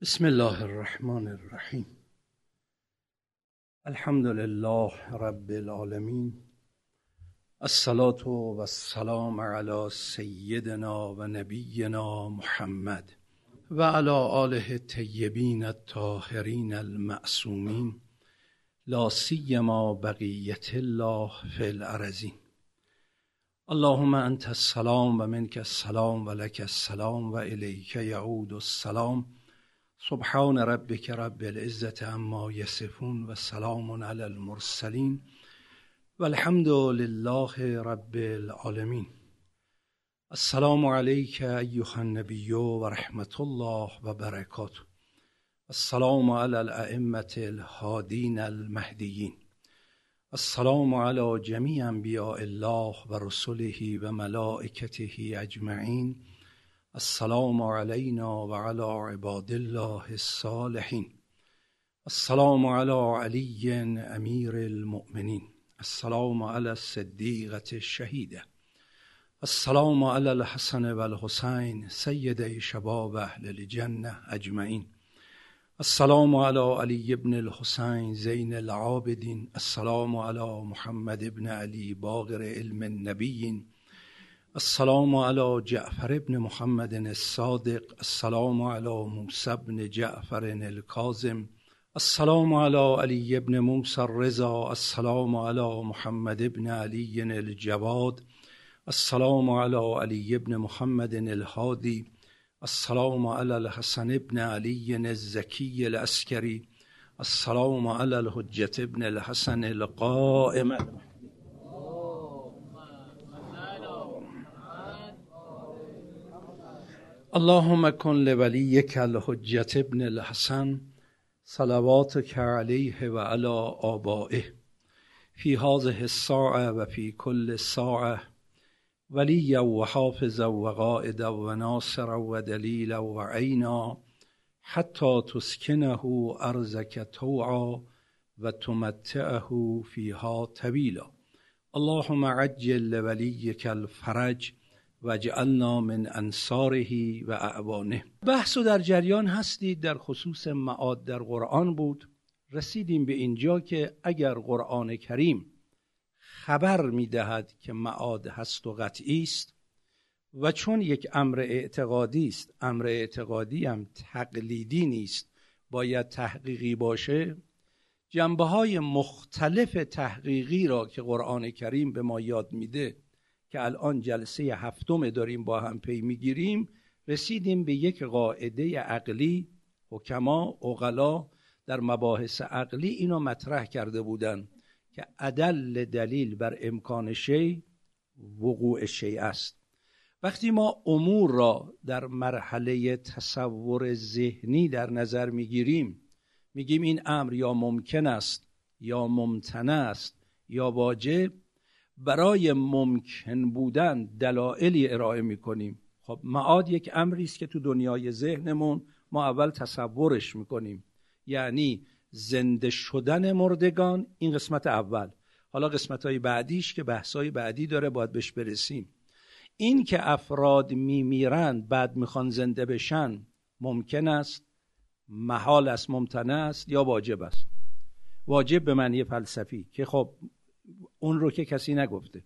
بسم الله الرحمن الرحیم. الحمد لله رب العالمین. الصلاة و السلام علی سیدنا و نبینا محمد و علی آله الطیبین الطاهرین المعصومین. لا سیما بقیت الله فی الارضین. اللهم انت السلام و منک السلام و لک السلام و الیک یعود السلام. سبحان ربك رب العزة عما يصفون و سلام على المرسلين والحمد لله رب العالمين السلام عليك أيها النبي ورحمة الله وبركاته السلام على الأئمة الهادين المهديين السلام على جميع أنبياء الله ورسله وملائكته أجمعين السلام علينا وعلى عباد الله الصالحين السلام على علي امير المؤمنين السلام على الصديقه الشهيده السلام على الحسن والحسين سيدي شباب اهل الجنه اجمعين السلام على علي بن الحسين زين العابدين السلام على محمد بن علي باغر علم النبيين السلام على جعفر بن محمد الصادق السلام على موسى بن جعفر الكاظم السلام على علي بن موسى الرضا السلام على محمد بن علي الجواد السلام على علي بن محمد الهادي السلام على الحسن بن علي الزكي العسكري السلام على الحجة بن الحسن القائم. اللهم كن لوليك الحجة ابن الحسن صلواتك عليه وعلى آبائه في هذه الساعة وفي كل ساعة وليا وحافظا وقائدا وناصرا ودليلا وعينا حتى تسكنه أرزك توعا وتمتعه فيها طويلا اللهم عجل لوليك الفرج و جعلنا من انصاره و اعوانه. بحث و در جریان هستید در خصوص معاد در قرآن بود. رسیدیم به اینجا که اگر قرآن کریم خبر می‌دهد که معاد هست و قطعی است و چون یک امر اعتقادی است امر اعتقادی هم تقلیدی نیست باید تحقیقی باشه جنبه های مختلف تحقیقی را که قرآن کریم به ما یاد میده که الان جلسه هفتم داریم با هم پی می‌گیریم رسیدیم به یک قاعده عقلی حکما اغلا در مباحث عقلی اینو مطرح کرده بودند که عدل دلیل بر امکان شی وقوع شی است. وقتی ما امور را در مرحله تصور ذهنی در نظر می‌گیریم میگیم این امر یا ممکن است یا ممتنع است یا واجب برای ممکن بودن دلایلی ارائه می‌کنیم. خب معاد یک امری است که تو دنیای ذهنمون ما اول تصورش می‌کنیم. یعنی زنده شدن مردگان این قسمت اول. حالا قسمت های بعدیش که بحث های بعدی داره باید بهش برسیم. این که افراد میمیرند بعد می‌خوان زنده بشن ممکن است محال است ممتنع است یا واجب است؟ واجب به معنی فلسفی. که خب اون رو که کسی نگفته.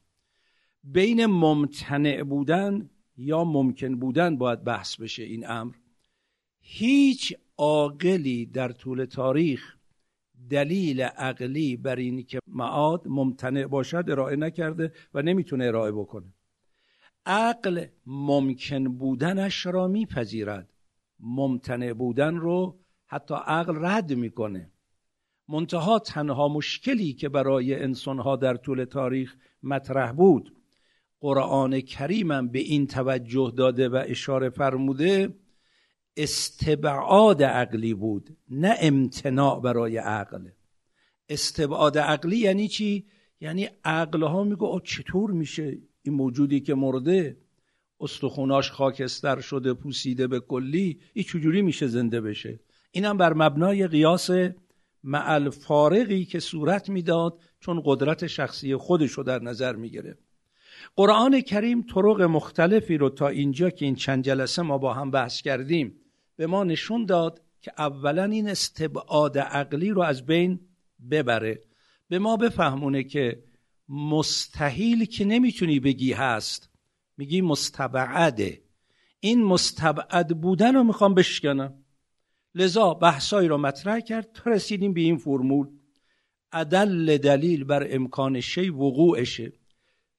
بین ممتنع بودن یا ممکن بودن باید بحث بشه این امر. هیچ عاقلی در طول تاریخ دلیل عقلی بر این که معاد ممتنع باشد ارائه نکرده و نمی‌تونه ارائه بکنه. عقل ممکن بودنش را میپذیرد. ممتنع بودن رو حتی عقل رد می‌کنه. منتها تنها مشکلی که برای انسانها در طول تاریخ مطرح بود قرآن کریمم به این توجه داده و اشاره فرموده استبعاد عقلی بود نه امتناع برای عقل. استبعاد عقلی یعنی چی؟ یعنی عقل ها میگه چطور میشه این موجودی که مرده؟ استخوناش خاکستر شده پوسیده به کلی این چجوری میشه زنده بشه؟ اینم بر مبنای قیاس مع الفارقی که صورت می‌داد چون قدرت شخصی خودش رو در نظر می‌گیره قرآن کریم طرق مختلفی رو تا اینجا که این چند جلسه ما با هم بحث کردیم به ما نشون داد که اولا این استبعاد عقلی رو از بین ببره. به ما بفهمونه که مستحیل که نمی‌تونی بگی هست میگی مستبعده. این مستبعد بودن رو می‌خوام بشکنم. لذا بحثایی رو مطرح کرد تا رسیدیم به این فرمول عدل دلیل بر امکان شی وقوعشه.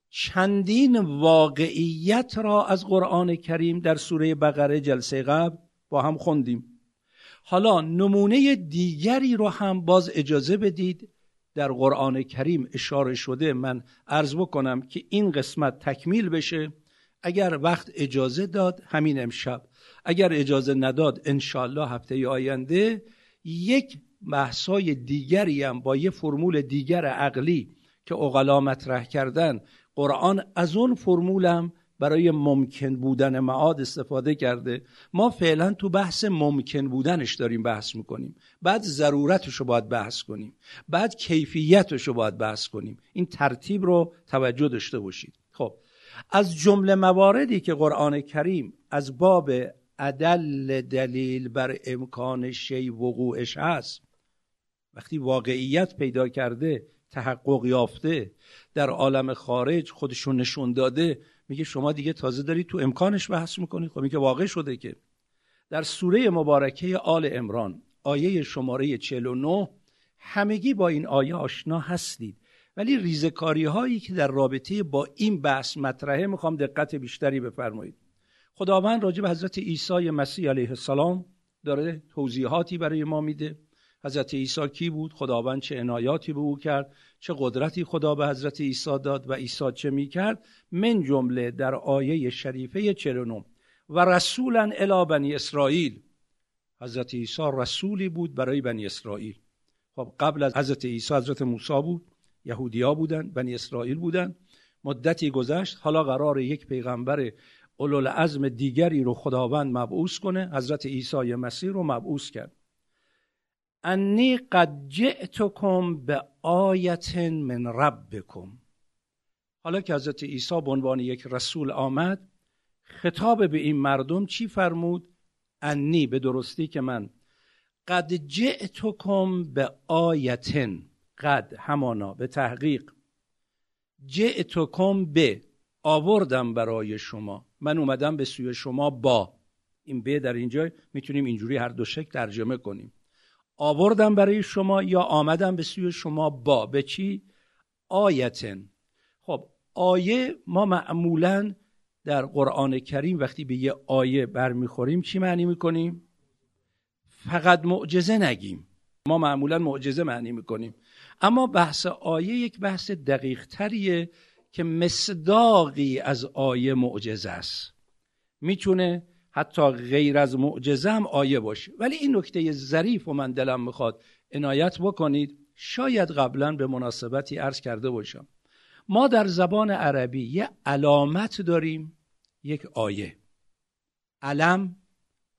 چندین واقعیت را از قرآن کریم در سوره بقره جلسه قبل با هم خوندیم. حالا نمونه دیگری رو هم باز اجازه بدید. در قرآن کریم اشاره شده من عرض بکنم که این قسمت تکمیل بشه. اگر وقت اجازه داد همین امشب. اگر اجازه نداد انشالله هفته آینده یک بحثای دیگری هم با یه فرمول دیگر عقلی که اقلا مطرح کردن قرآن از اون فرمولم برای ممکن بودن معاد استفاده کرده. ما فعلا تو بحث ممکن بودنش داریم بحث می‌کنیم. بعد ضرورتش رو باید بحث کنیم. بعد کیفیتش رو باید بحث کنیم. این ترتیب رو توجه داشته باشید. خب از جمله مواردی که قرآن کریم از باب عدل دلیل بر امکان شی وقوعش هست. وقتی واقعیت پیدا کرده تحقق یافته در عالم خارج خودشون نشون داده میگه شما دیگه تازه دارید تو امکانش بحث می‌کنید. خب میگه واقع شده که. در سوره مبارکه آل امران آیه شماره 49 همگی با این آیه آشنا هستید. ولی ریزکاری هایی که در رابطه با این بحث مطرحه می‌خوام دقت بیشتری بفرمایید. خداوند راجع به حضرت عیسی مسیح علیه السلام داره توضیحاتی برای ما میده. حضرت عیسی کی بود؟ خداوند چه عنایاتی به او کرد؟ چه قدرتی خدا به حضرت عیسی داد و عیسی چه می‌کرد؟ من جمله در آیه شریفه 49 و رسولا الی بنی اسرائیل. حضرت عیسی رسولی بود برای بنی اسرائیل. خب قبل از حضرت عیسی حضرت موسی بود. یهودیا بودن بنی اسرائیل بودن. مدتی گذشت حالا قرار یک پیغمبر اولوالعزم دیگری رو خداوند مبعوث کنه. حضرت عیسی مسیح رو مبعوث کرد. انی قد جئتکم به آیت من ربکم. حالا که حضرت عیسی به عنوان یک رسول آمد خطاب به این مردم چی فرمود؟ انی به درستی که من. قد جئتکم به آیتن قد همانا به تحقیق. جئتکم به آوردم برای شما. من اومدم به سوی شما با. این به در اینجا می‌تونیم اینجوری هر دو شکل ترجمه کنیم. آوردم برای شما یا آمدم به سوی شما با. به چی؟ آیتن. خب آیه ما معمولا در قرآن کریم وقتی به یه آیه برمیخوریم چی معنی می‌کنیم؟ فقط معجزه نگیم. ما معمولا معجزه معنی می‌کنیم. اما بحث آیه یک بحث دقیق تریه که مصداقی از آیه معجزه است. می‌تونه حتی غیر از معجزه هم آیه باشه. ولی این نکته ظریف و من دلم می‌خواد عنایت بکنید. شاید قبلا به مناسبتی عرض کرده باشم. ما در زبان عربی یه علامت داریم یک آیه. علم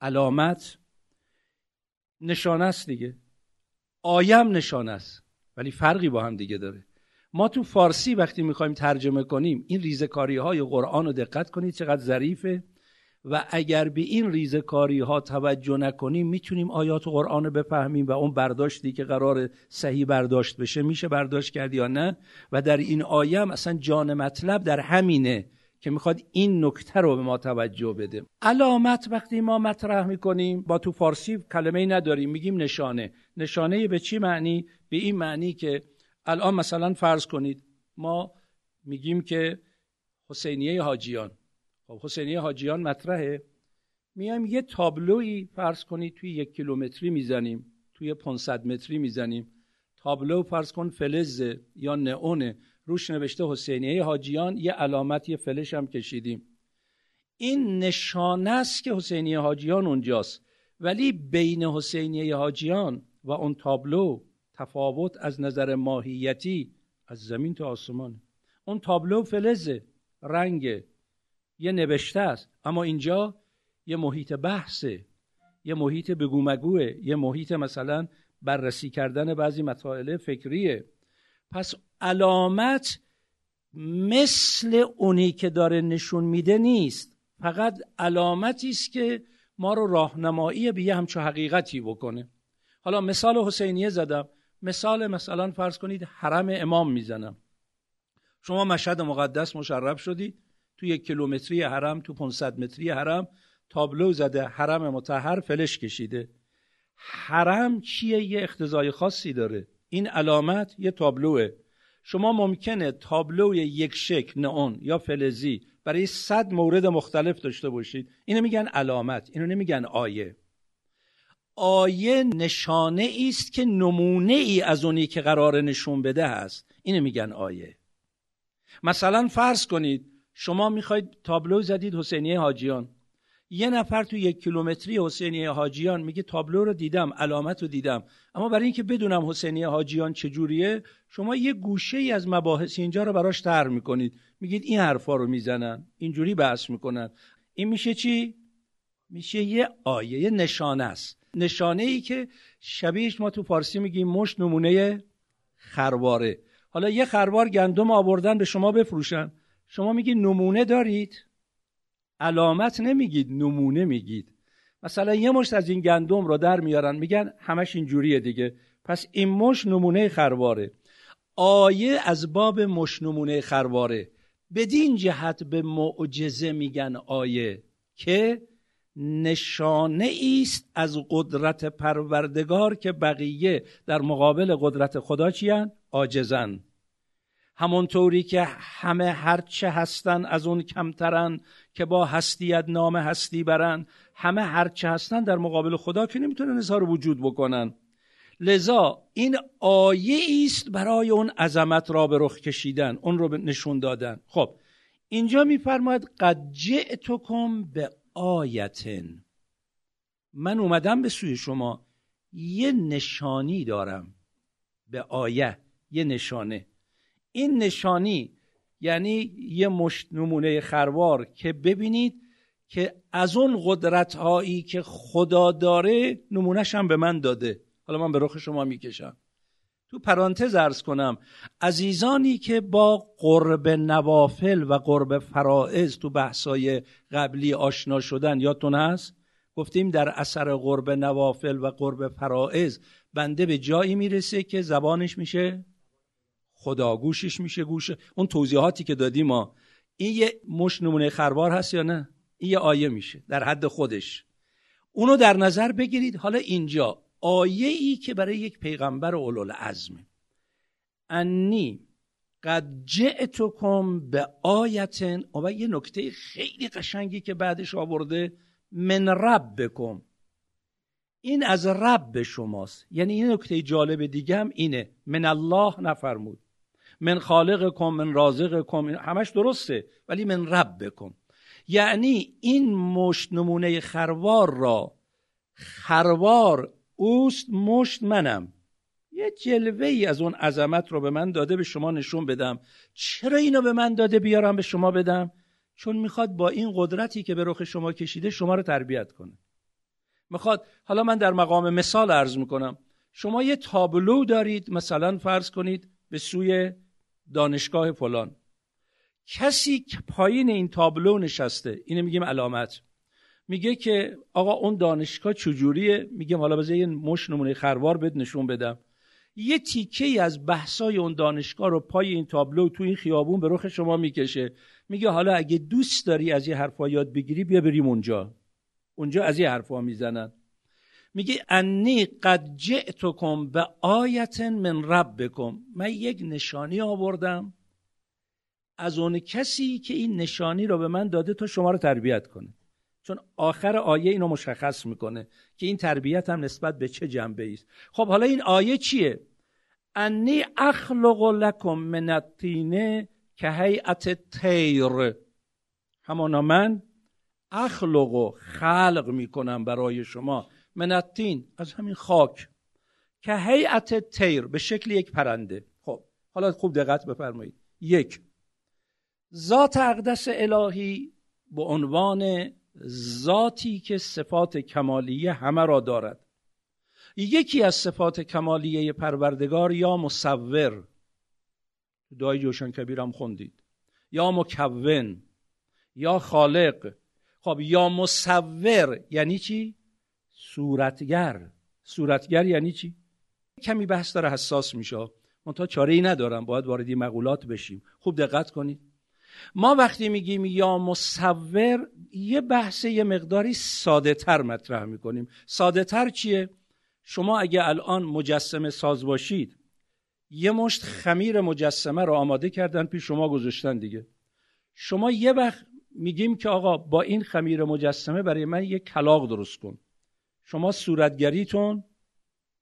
علامت نشانه است دیگه. آیم نشانه است ولی فرقی با هم دیگه داره. ما تو فارسی وقتی می‌خوایم ترجمه کنیم این ریزکاری های قرآن رو دقت کنید چقدر ظریفه. و اگر به این ریزکاری ها توجه نکنیم می‌تونیم آیات قرآن رو بفهمیم و اون برداشتی که قرار صحیح برداشت بشه میشه برداشت کرد یا نه. و در این آیه هم اصلا جان مطلب در همینه که می‌خواد این نکته رو به ما توجه بده. علامت وقتی ما مطرح می‌کنیم با تو فارسی کلمه نداریم میگیم نشانه. نشانه به چی معنی؟ به این معنی که الان مثلا فرض کنید ما میگیم که حسینیه حاجیان. خب حسینیه حاجیان مطرحه. میایم یه تابلوی فرض کنید توی یک کیلومتری می‌زنیم توی 500 متری می‌زنیم. تابلو فرض کن فلز یا نئونه. روش نوشته حسینیه حاجیان یه علامت یه فلش هم کشیدیم. این نشانه است که حسینیه حاجیان اونجاست. ولی بین حسینیه حاجیان و اون تابلو تفاوت از نظر ماهیتی از زمین تا آسمان. اون تابلو فلزه رنگ یه نوشته است اما اینجا یه محیط بحثه. یه محیط بگومگوه. یه محیط مثلا بررسی کردن بعضی مسائل فکریه. پس علامت مثل اونی که داره نشون میده نیست. فقط علامتی است که ما رو راهنمایی به یه همچو حقیقتی بکنه. حالا مثال حسینیه زدم. مثال مثلا فرض کنید حرم امام می‌زنم. شما مشهد مقدس مشرب شدید تو یک کیلومتری حرم تو 500 متری حرم تابلو زده حرم متحر فلش کشیده. حرم چیه؟ یه اختزای خاصی داره. این علامت یه تابلوه. شما ممکنه تابلو یک شکل نئون یا فلزی برای صد مورد مختلف داشته باشید. اینو میگن علامت اینو نمیگن آیه. آیه نشانه است که نمونه ای از اونی که قرار نشون بده هست. اینو میگن آیه. مثلا فرض کنید شما می‌خواید تابلو زدید حسینیه حاجیان. یه نفر تو یک کیلومتری حسینیه حاجیان میگه تابلو رو دیدم علامت رو دیدم. اما برای اینکه بدونم حسینیه حاجیان چجوریه شما یه گوشه ای از مباحث اینجا رو براش تر می‌کنید. میگید این حرفا رو می‌زنن اینجوری بحث می‌کنن. این میشه چی؟ میشه یه آیه یه نشانه است. نشانه ای که شبیهش ما تو فارسی میگیم مش نمونه خرواره. حالا یه خروار گندم آوردن به شما بفروشن. شما میگید نمونه دارید. علامت نمیگید نمونه میگید. مثلا یه مشت از این گندم رو در میارن میگن همش اینجوریه دیگه. پس این مش نمونه خرواره. آیه از باب مش نمونه خرواره. بدین جهت به معجزه میگن آیه. که نشانه است از قدرت پروردگار که بقیه در مقابل قدرت خدا چیان؟ آجزن همونطوری که همه هرچه هستن از اون کمترن که با هستیت نام هستی برن همه هرچه هستن در مقابل خدا که نمی‌تونن اظهار وجود بکنن. لذا این آیه است برای اون عظمت را به رخ کشیدن اون رو نشون دادن. خب اینجا میفرماید قد جئتکم به آیتن. من اومدم به سوی شما یه نشانی دارم به آیه یه نشانه. این نشانی یعنی یه مشت نمونه خروار که ببینید که از اون قدرت هایی که خدا داره نمونهش هم به من داده. حالا من به رخ شما می‌کشم. تو پرانتز ارز کنم عزیزانی که با قرب نوافل و قرب فرائض تو بحثای قبلی آشنا شدن یادتون هست؟ گفتیم در اثر قرب نوافل و قرب فرائض بنده به جایی می‌رسه که زبانش میشه خدا گوشش میشه گوش اون توضیحاتی که دادیم ما این یه مش نمونه خروار هست یا نه؟ این یه آیه میشه در حد خودش. اونو در نظر بگیرید. حالا اینجا آیه ای که برای یک پیغمبر اولول عزمه انی قد جئتکم به آیتن و یه نکته خیلی قشنگی که بعدش آورده من رب بکن این از رب شماست. یعنی این نکته جالب دیگه هم اینه. من الله نفرمود. من خالق کن من رازق کن همش درسته ولی من رب بکن یعنی این مشت نمونه خروار را خروار اوست مشت منم. یه جلوه ای از اون عظمت رو به من داده به شما نشون بدم. چرا اینو به من داده بیارم به شما بدم؟ چون می‌خواد با این قدرتی که به رخ شما کشیده شما رو تربیت کنه. می‌خواد حالا من در مقام مثال عرض می‌کنم. شما یه تابلو دارید مثلا فرض کنید به سوی دانشگاه فلان. کسی که پایین این تابلو نشسته اینو میگیم علامت. میگه که آقا اون دانشگاه چجوریه؟ میگم حالا بذار یه مش نمونه خروار بد نشون بدم. یه تیکه ای از بحثای اون دانشگاه رو پای این تابلو تو این خیابون به رخ شما می‌کشه. میگه حالا اگه دوست داری از یه حرفا یاد بگیری بیا بریم اونجا. اونجا از یه حرفا می‌زنن. میگه انی قد جئتکم به آیت من ربکم. من یک نشانی آوردم از اون کسی که این نشانی رو به من داده تا شما رو تربیت کنه. چون آخر آیه اینو مشخص می‌کنه که این تربیت هم نسبت به چه جنبه است. خب حالا این آیه چیه؟ انی اخلق لکم من الطینه که هیئت تیر همانا من اخلق و خلق می‌کنم برای شما. منتین از همین خاک. که هیئت تیر به شکل یک پرنده. خب حالا خوب دقت بفرمایید. یک ذات اقدس الهی به عنوان ذاتی که صفات کمالیه همه را دارد. یکی از صفات کمالیه پروردگار یا مصور. دعای جوشن کبیر هم خوندید. یا مکون یا خالق. خب یا مصور یعنی چی؟ صورتگر. صورتگر یعنی چی؟ کمی بحث داره حساس میشه. من تا چاره ای ندارم. باید واردی مقولات بشیم. خوب دقت کنید. ما وقتی میگیم یا مصور یه بحث یه مقداری ساده تر مطرح می‌کنیم. ساده تر چیه؟ شما اگه الان مجسمه ساز باشید یه مشت خمیر مجسمه رو آماده کردن پیش شما گذاشتن دیگه. شما یه وقت میگیم که آقا با این خمیر مجسمه برای من یه کلاق درست کن. شما صورتگریتون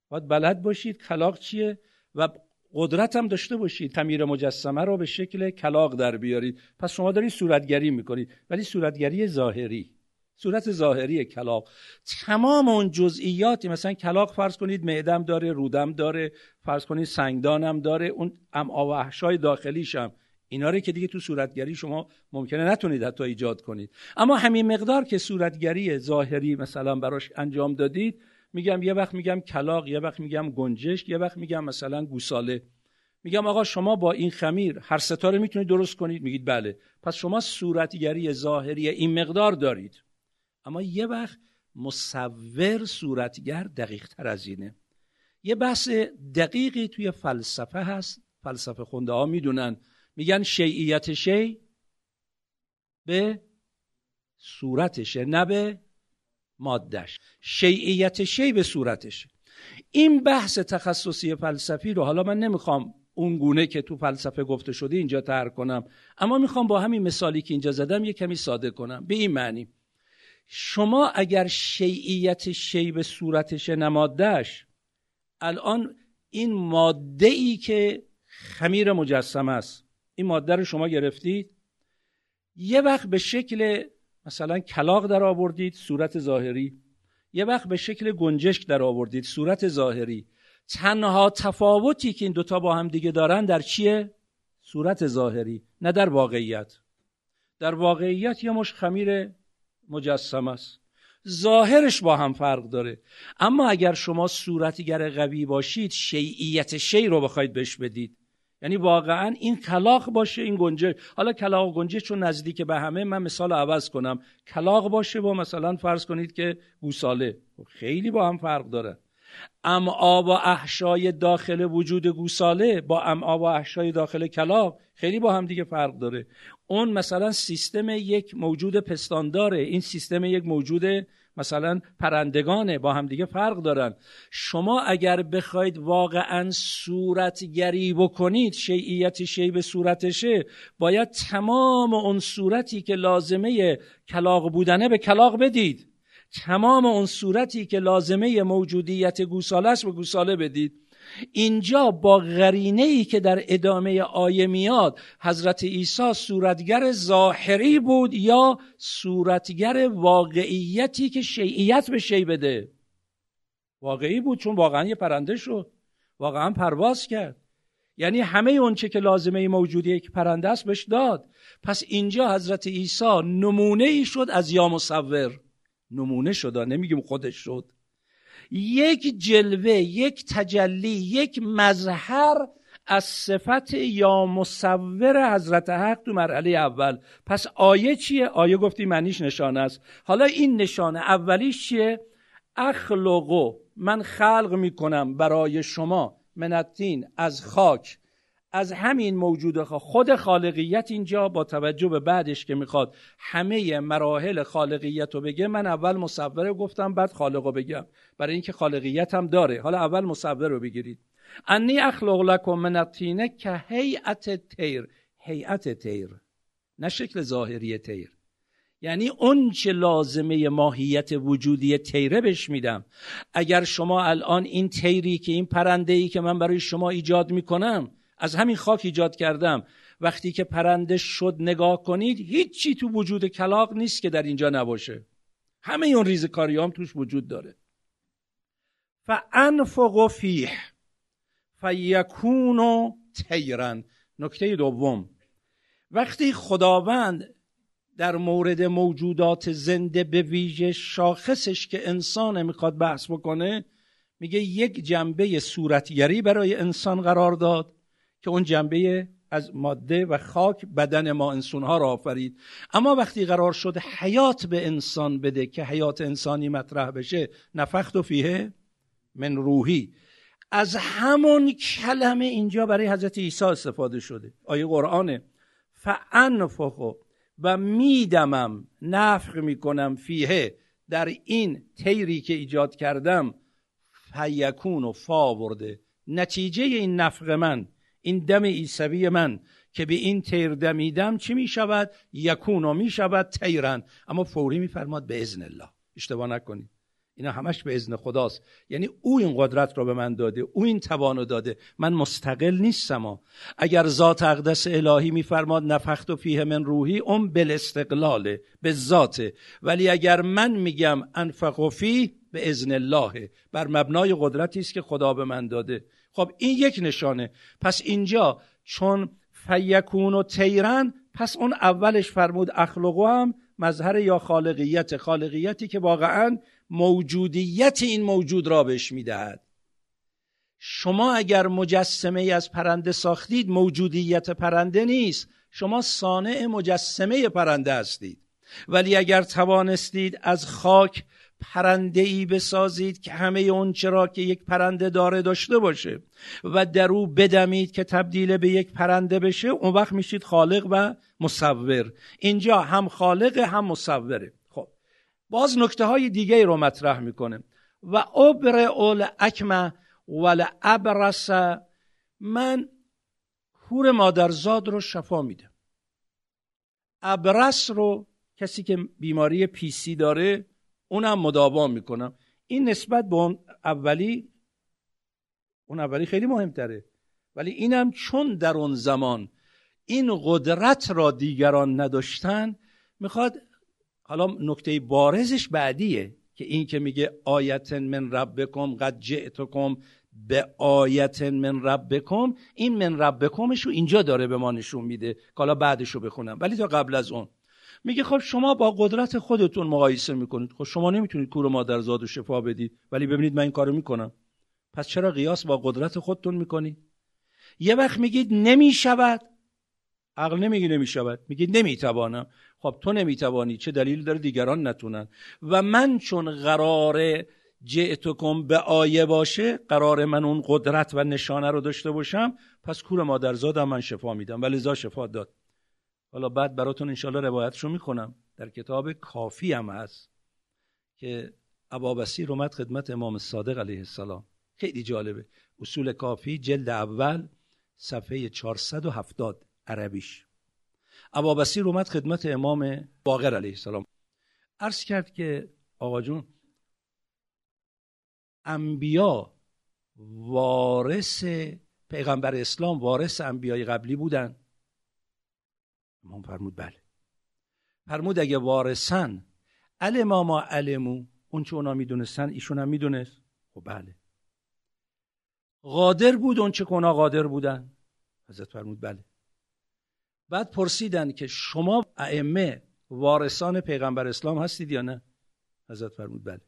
باید بلد باشید کلاق چیه و قدرت هم داشته باشید خمیر مجسمه رو به شکل کلاق در بیارید پس شما دارید صورتگری می‌کنید ولی صورتگری ظاهری صورت ظاهری کلاق تمام اون جزئیاتی مثلا کلاق فرض کنید معدم داره رودم داره فرض کنید سنگدانم داره اون و احشای داخلیش هم اینا رو که دیگه تو صورتگری شما ممکنه نتونید حتی ایجاد کنید. اما همین مقدار که صورتگری ظاهری مثلا براش انجام دادید میگم یه وقت میگم کلاق یه وقت میگم گنجشک یه وقت میگم مثلا گوساله. میگم آقا شما با این خمیر هر ستاره می‌تونید درست کنید؟ میگید بله. پس شما صورتگری ظاهری این مقدار دارید. اما یه وقت مصور صورتگر دقیق تر از اینه. یه بحث دقیقی توی فلسفه هست. فلسفه خونده ها می‌دونن. میگن شیعیت شی به صورتشه نه به مادش شیعیت شی به صورتشه این بحث تخصصی فلسفی رو حالا من نمی‌خوام اون گونه که تو فلسفه گفته شده اینجا تر کنم اما می‌خوام با همین مثالی که اینجا زدم یه کمی ساده کنم. به این معنی شما اگر شیعیت شی به صورتش نمادش الان این ماده ای که خمیر مجسم است این ماده رو شما گرفتید یه وقت به شکل مثلا کلاق در آوردید صورت ظاهری. یه وقت به شکل گنجشک در آوردید صورت ظاهری. تنها تفاوتی که این دوتا با هم دیگه دارن در چیه؟ صورت ظاهری نه در واقعیت. در واقعیت یه مش خمیر مجسم است. ظاهرش با هم فرق داره. اما اگر شما صورتگر قوی باشید شیعیت شی رو بخواید بش بدید. یعنی واقعا این کلاق باشه این گنجه. حالا کلاق و گنجه چون نزدیک به همه من مثال عوض کنم. کلاق باشه با مثلا فرض کنید که گوساله. خیلی با هم فرق داره. امعا و احشای داخل وجود گوساله با امعا و احشای داخل کلاق خیلی با هم دیگه فرق داره. اون مثلا سیستم یک موجود پستانداره. این سیستم یک موجود مثلا پرندگانه با هم دیگه فرق دارن. شما اگر بخواید واقعا صورتگری بکنید شیعیت شی به صورتشه باید تمام اون صورتی که لازمه کلاق بودنه به کلاق بدید. تمام اون صورتی که لازمه موجودیت گوساله است به گوساله بدید. اینجا با غرینه ای که در ادامه آیه میاد حضرت عیسی صورتگر ظاهری بود یا صورتگر واقعیتی که شیعیت به شی بده؟ واقعی بود چون واقعا یه پرنده شد. واقعا پرواز کرد. یعنی همه اونچه که لازمه موجودی یک پرنده است بهش داد. پس اینجا حضرت عیسی نمونه ای شد از یا مصور. نمونه شد نمیگیم خودش شد. یک جلوه یک تجلی یک مظهر از صفت یا مصور حضرت حق تو مرحله اول پس آیه چیه؟ آیه گفتی معنیش نشانه است حالا این نشانه اولیش چیه؟ اخلقو من خلق می‌کنم برای شما منتین از خاک از همین موجود خود خالقیت اینجا با توجه به بعدش که می‌خواد همه مراحل خالقیت رو بگه من اول مصوره گفتم بعد خالق رو بگم. برای اینکه خالقیت هم داره. حالا اول مصور رو بگیرید. انی اخلق لکم من الطینه که هیئت تیر هیئت تیر نه شکل ظاهری تیر یعنی اون چه لازمه ماهیت وجودی تیره بهش میدم. اگر شما الان این تیری که این پرنده ای که من برای شما ایجاد می‌کنم از همین خاک ایجاد کردم. وقتی که پرنده شد نگاه کنید هیچی تو وجود کلاق نیست که در اینجا نباشه. همه اون ریزکاریام توش وجود داره. فانفق فیه فیکون تیرن نکته دوم. وقتی خداوند در مورد موجودات زنده به ویژه شاخصش که انسان می‌خواد بحث بکنه میگه یک جنبه صورتگری برای انسان قرار داد. که اون جنبه از ماده و خاک بدن ما انسانها را آفرید. اما وقتی قرار شد حیات به انسان بده که حیات انسانی مطرح بشه نفخت و فیه من روحی. از همون کلمه اینجا برای حضرت عیسی استفاده شده. آیه قرآنه. فانفخو و میدمم نفخ می‌کنم فیه. در این تیری که ایجاد کردم فیکون و فا برده نتیجه این نفق من این دم عیسوی من که به این تیر دمیدم چی می شود یکون و می شود تیرن. اما فوری میفرماد به ازن الله. اشتباه نکنید. اینا همش به ازن خداست. یعنی او این قدرت رو به من داده او این توانو داده. من مستقل نیستم. اگر ذات اقدس الهی میفرماد نفخت و فیه من روحی اون بل استقلاله به ذاته ولی اگر من میگم انفق و فی به ازن الله. بر مبنای قدرتی است که خدا به من داده. خب این یک نشانه. پس اینجا چون فیکون و تیرن پس اون اولش فرمود اخلقو هم مظهر یا خالقیت. خالقیتی که واقعا موجودیت این موجود را بهش می‌دهد. شما اگر مجسمه از پرنده ساختید موجودیت پرنده نیست. شما صانع مجسمه پرنده هستید. ولی اگر توانستید از خاک پرنده ای بسازید که همه اون چرا که یک پرنده داره داشته باشه و در او بدمید که تبدیل به یک پرنده بشه اون وقت میشید خالق و مصور. اینجا هم خالق هم مصوره. خب باز نکته های دیگه رو مطرح می‌کنه. و ابر اول اکمه ول ابرس من هور مادرزاد رو شفا میده ابرس رو کسی که بیماری پیسی داره اونم مداوا می‌کنم. این نسبت به اون اولی اون اولی خیلی مهمتره. ولی اینم چون در اون زمان این قدرت را دیگران نداشتن می‌خواد حالا نکته بارزش بعدیه که این که میگه آیت من ربکم قد جئتکم به آیت من ربکم این من ربکمش رو اینجا داره به ما نشون میده. که حالا بعدش رو بخونم. ولی تا قبل از اون. میگه خب شما با قدرت خودتون مقایسه می‌کنید. خب شما نمی‌تونید کور مادرزاد و شفا بدید. ولی ببینید من این کارو می‌کنم. پس چرا قیاس با قدرت خودتون می‌کنید یه وقت میگید نمی‌شود. عقل نمیگی نمی‌شود. میگید نمی‌توانم. خب تو نمی‌توانی. چه دلیل داره دیگران نتونن. و من چون قرار جئتکم به آیه باشه قرار من اون قدرت و نشانه رو داشته باشم پس کور مادرزادم من شفا میدم. ولی زا شفا داد. حالا بعد براتون انشالله روایتشو می‌کنم در کتاب کافی هم هست که ابابسی رومد خدمت امام صادق علیه السلام. خیلی جالبه. اصول کافی جلد اول صفحه 470 عربیش. ابابسی رومد خدمت امام باقر علیه السلام. عرض کرد که آقا جون انبیا وارث پیغمبر اسلام وارث انبیای قبلی بودن. امام فرمود بله. فرمود اگه وارثن علما ما علمو اون چه اونا می‌دونستن ایشون هم می‌دونست. خب بله. قادر بود اون چه اونا قادر بودن؟ حضرت فرمود بله. بعد پرسیدن که شما ائمه وارثان پیغمبر اسلام هستید یا نه؟ حضرت فرمود بله.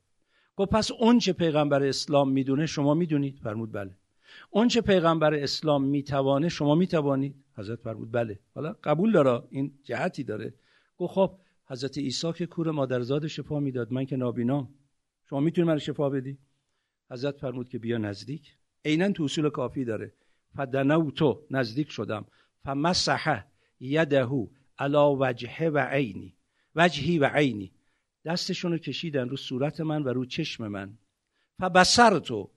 گفت پس اون چه پیغمبر اسلام می‌دونه شما می‌دونید. فرمود بله. اون چه پیغمبر اسلام می‌توانه شما می‌توانید. حضرت فرمود بله. حالا قبول داره این جهتی داره. گفت خب حضرت عیسی که کور مادرزاد شفا می‌داد من که نابینام شما می‌تونید من شفا بدی؟ حضرت فرمود که بیا نزدیک. عینا تو اصول کافی داره. تو نزدیک شدم. فمسح یدهو علا وجهه و عینی. وجهی و عینی. دستشون رو کشیدن رو صورت من و رو چشم من. تو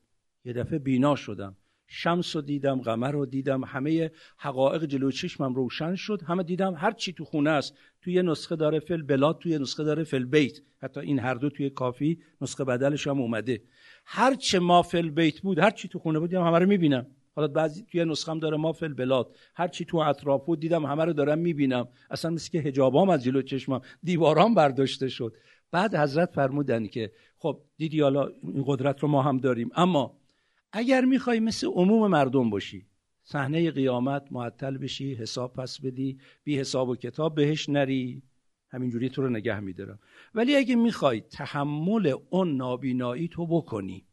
یه دفعه بینا شدم. شمس رو دیدم قمر رو دیدم همه حقایق جلو چشمم روشن شد. همه دیدم هر چی تو خونه است. توی نسخه داره فل بلاد توی نسخه داره فل بیت. حتی این هر دو توی کافی نسخه بدلش هم اومده. هر چه ما فل بیت بود هر چی تو خونه بود دیدم همه رو می‌بینم. حالا بعضی توی نسخه هم داره ما فل بلاد. هر چی تو اطراف بود دیدم همه رو دارم می‌بینم. اصلا مثل که حجابام از جلو چشمم دیوارام برداشته شد. بعد حضرت فرمودن که خب دیدی حالا این قدرت رو ما هم داریم. اما اگر می‌خوای مثل عموم مردم باشی صحنه قیامت معطل بشی حساب پس بدی بی حساب و کتاب بهش نری همینجوری تو رو نگه میدارم. ولی اگه می‌خوای تحمل اون نابینایی تو بکنی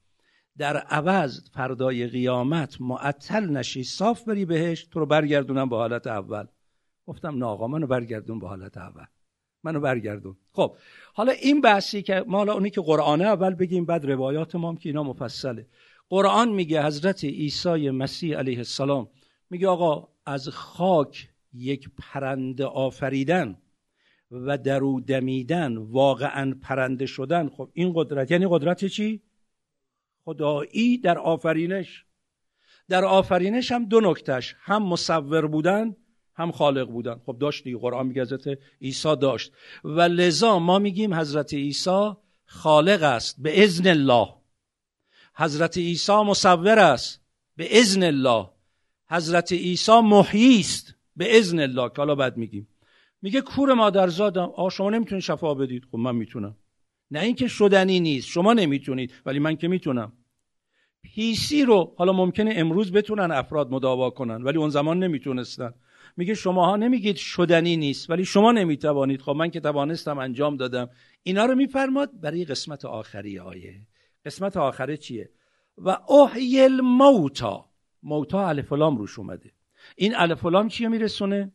در عوض فردای قیامت معطل نشی صاف بری بهش تو رو برگردونم به حالت اول. گفتم نه آقا منو برگردون به حالت اول. منو برگردون. خب حالا این بحثی که ما حالا اونی که قرآنه اول بگیم بعد روایات ما هم که اینا مفصله. قرآن میگه حضرت عیسی مسیح علیه السلام میگه آقا از خاک یک پرنده آفریدن و درو دمیدن واقعا پرنده شدن. خب این قدرت یعنی قدرت چی؟ خدایی در آفرینش. در آفرینش هم دو نکتش هم مصور بودن هم خالق بودن. خب داشت دیگه قرآن میگه حضرت عیسی داشت. و لذا ما میگیم حضرت عیسی خالق است به اذن الله. حضرت عیسی مصور است به اذن الله. حضرت عیسی محیی است به اذن الله که حالا بعد میگیم. میگه کور مادرزادم آ شما نمی‌تونید شفا بدید. خب من می‌تونم. نه اینکه شدنی نیست شما نمی‌تونید ولی من که می‌تونم. پیسی رو حالا ممکنه امروز بتونن افراد مداوا کنن ولی اون زمان نمی‌تونستن. میگه شماها نمیگید شدنی نیست ولی شما نمی‌توانید. خب من که توانستم انجام دادم. اینا رو میفرماد برای قسمت آخری آیه. قسمت آخره چیه؟ و احی الموتا. موتا الف لام روش اومده. این الف لام چیه میرسونه؟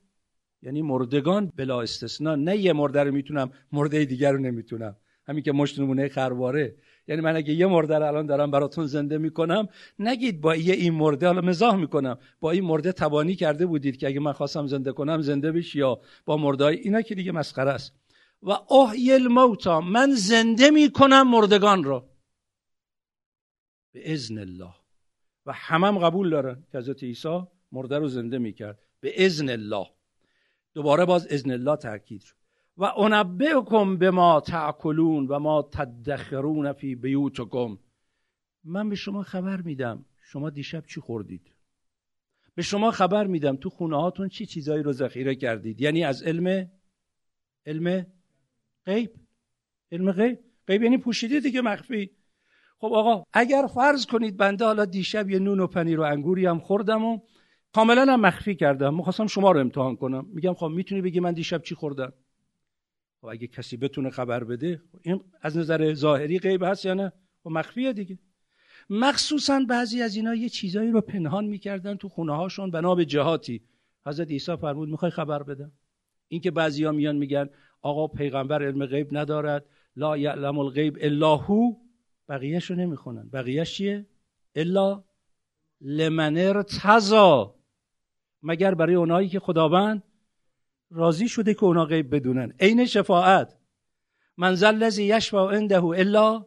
یعنی مردگان بلا استثنا نه یه مرده رو می‌تونم مرده دیگر رو نمی‌تونم. همین که مشت نمونه خرواره. یعنی من اگه یه مرده رو الان دارم براتون زنده می‌کنم نگید با یه این مرده حالا مزاح می‌کنم. با این مرده توانی کرده بودید که اگه من خواستم زنده کنم زنده بش یا با مرده اینا که دیگه مسخره است. و احی الموتا. من زنده می‌کنم مردگان رو. به اذن الله و همم قبول دارن که حضرت عیسی مرده رو زنده می‌کرد. به اذن الله دوباره باز اذن الله تاکید شد. و انبئکم به ما تعکلون و ما تدخرون فی بیوتکم. من به شما خبر میدم. شما دیشب چی خوردید؟ به شما خبر میدم. تو خونه هاتون چی چیزایی رو ذخیره کردید؟ یعنی از علم علم غیب. علم غیب. غیب یعنی پوشیده دیگه مخفی. خب آقا اگر فرض کنید بنده حالا دیشب یه نون و پنیر و انگوری هم خوردم و کاملا هم مخفی کردم. می‌خواستم شما رو امتحان کنم. میگم خب می‌تونی بگی من دیشب چی خوردم؟ خب اگه کسی بتونه خبر بده این از نظر ظاهری غیب هست یا نه؟ خب مخفیه دیگه. مخصوصا بعضی از اینا یه چیزایی رو پنهان می‌کردن تو خونه هاشون بنا به جهاتی. حضرت عیسی فرمود می‌خوای خبر بدم؟ اینکه بعضیا میان میگن آقا پیغمبر علم غیب ندارد لا یعلم الغیب الا هو. بقیهش رو نمی‌خونن. بقیهش چیه؟ الا لمن ارتضا مگر برای اونایی که خداوند راضی شده که اونا غیب بدونن. عین شفاعت. من الذی یشفع عنده الا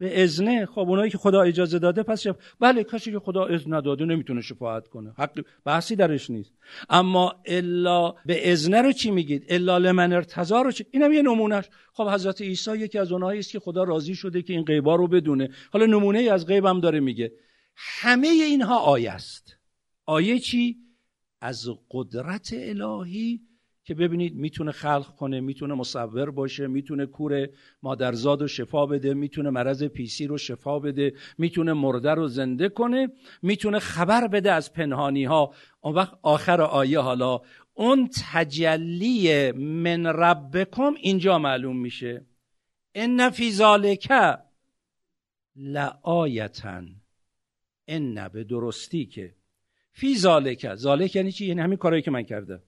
به ازنه خب اونایی که خدا اجازه داده پس شف... بله کسی که خدا اذن نداده نمی‌تونه شفاعت کنه. حق بحثی درش نیست. اما الا به ازنه رو چی میگید؟ الا لمن ارتضا رو چی اینم یه نمونهش. خب حضرت عیسی یکی از اونایی است که خدا راضی شده که این غیبا رو بدونه. حالا نمونه ای از غیبم داره میگه. همه اینها آیه است. آیه چی؟ از قدرت الهی که ببینید می‌تونه خلق کنه می‌تونه مصور باشه می‌تونه کور مادرزاد رو شفا بده می‌تونه مرض پیسی رو شفا بده می‌تونه مرده رو زنده کنه می‌تونه خبر بده از پنهانی ها اون وقت آخر آیه حالا اون تجلی من ربکم اینجا معلوم میشه. ان فی ذالک لآیتن. ان به درستی که. فی ذالک ذالک یعنی چی؟ یعنی همین کارهایی که من کردم.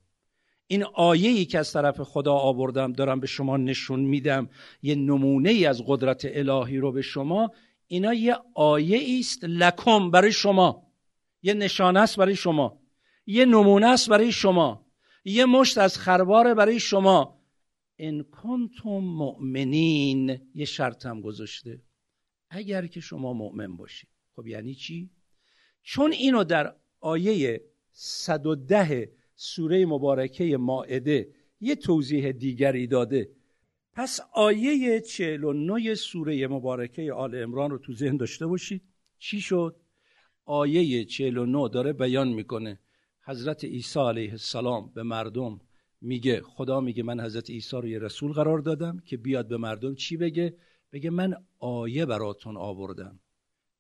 این آیه ای که از طرف خدا آوردم دارم به شما نشون میدم یه نمونه ای از قدرت الهی رو به شما اینا یه آیه است لکم برای شما. یه نشانه است برای شما. یه نمونه است برای شما. یه مشت از خروار برای شما. ان کنتم مؤمنین. یه شرط هم گذاشته. اگر که شما مؤمن باشید. خب یعنی چی؟ چون اینو در آیه 110 سوره مبارکه ماعده یه توضیح دیگری داده. پس آیه 49 سوره مبارکه آل امران رو تو ذهن داشته باشید. چی شد؟ آیه 49 داره بیان می‌کنه. حضرت عیسی علیه السلام به مردم میگه خدا میگه من حضرت عیسی رو یه رسول قرار دادم که بیاد به مردم چی بگه؟ بگه من آیه براتون آوردم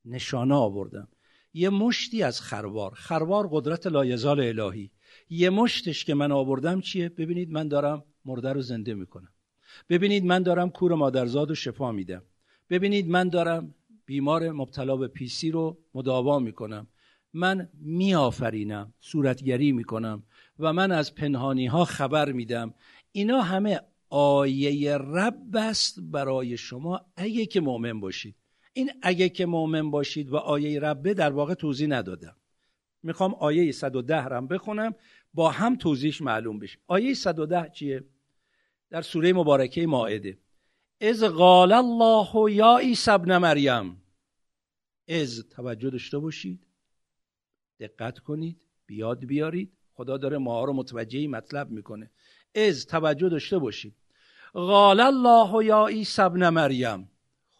نشانه آوردم. یه مشتی از خروار. خروار قدرت لایزال الهی. یه مشتش که من آوردم چیه؟ ببینید من دارم مرده رو زنده می‌کنم. ببینید من دارم کور مادرزاد و شفا میدم. ببینید من دارم بیمار مبتلا به پیسی رو مداوا می‌کنم. من میآفرینم صورتگری می‌کنم و من از پنهانی ها خبر میدم. اینا همه آیه رب است برای شما اگه که مؤمن باشید. این اگه که مؤمن باشید و آیه ربه در واقع توضیح ندادم. می‌خوام آیه 110 رم بخونم با هم توضیحش معلوم بشه. آیه 110 چیه؟ در سوره مبارکه ماعده. از قال الله یا عیسی ابن مریم از توجه داشته باشید. دقت کنید بیاد بیارید. خدا داره ما رو متوجه مطلب می‌کنه. از توجه داشته باشید. قال الله یا عیسی ابن مریم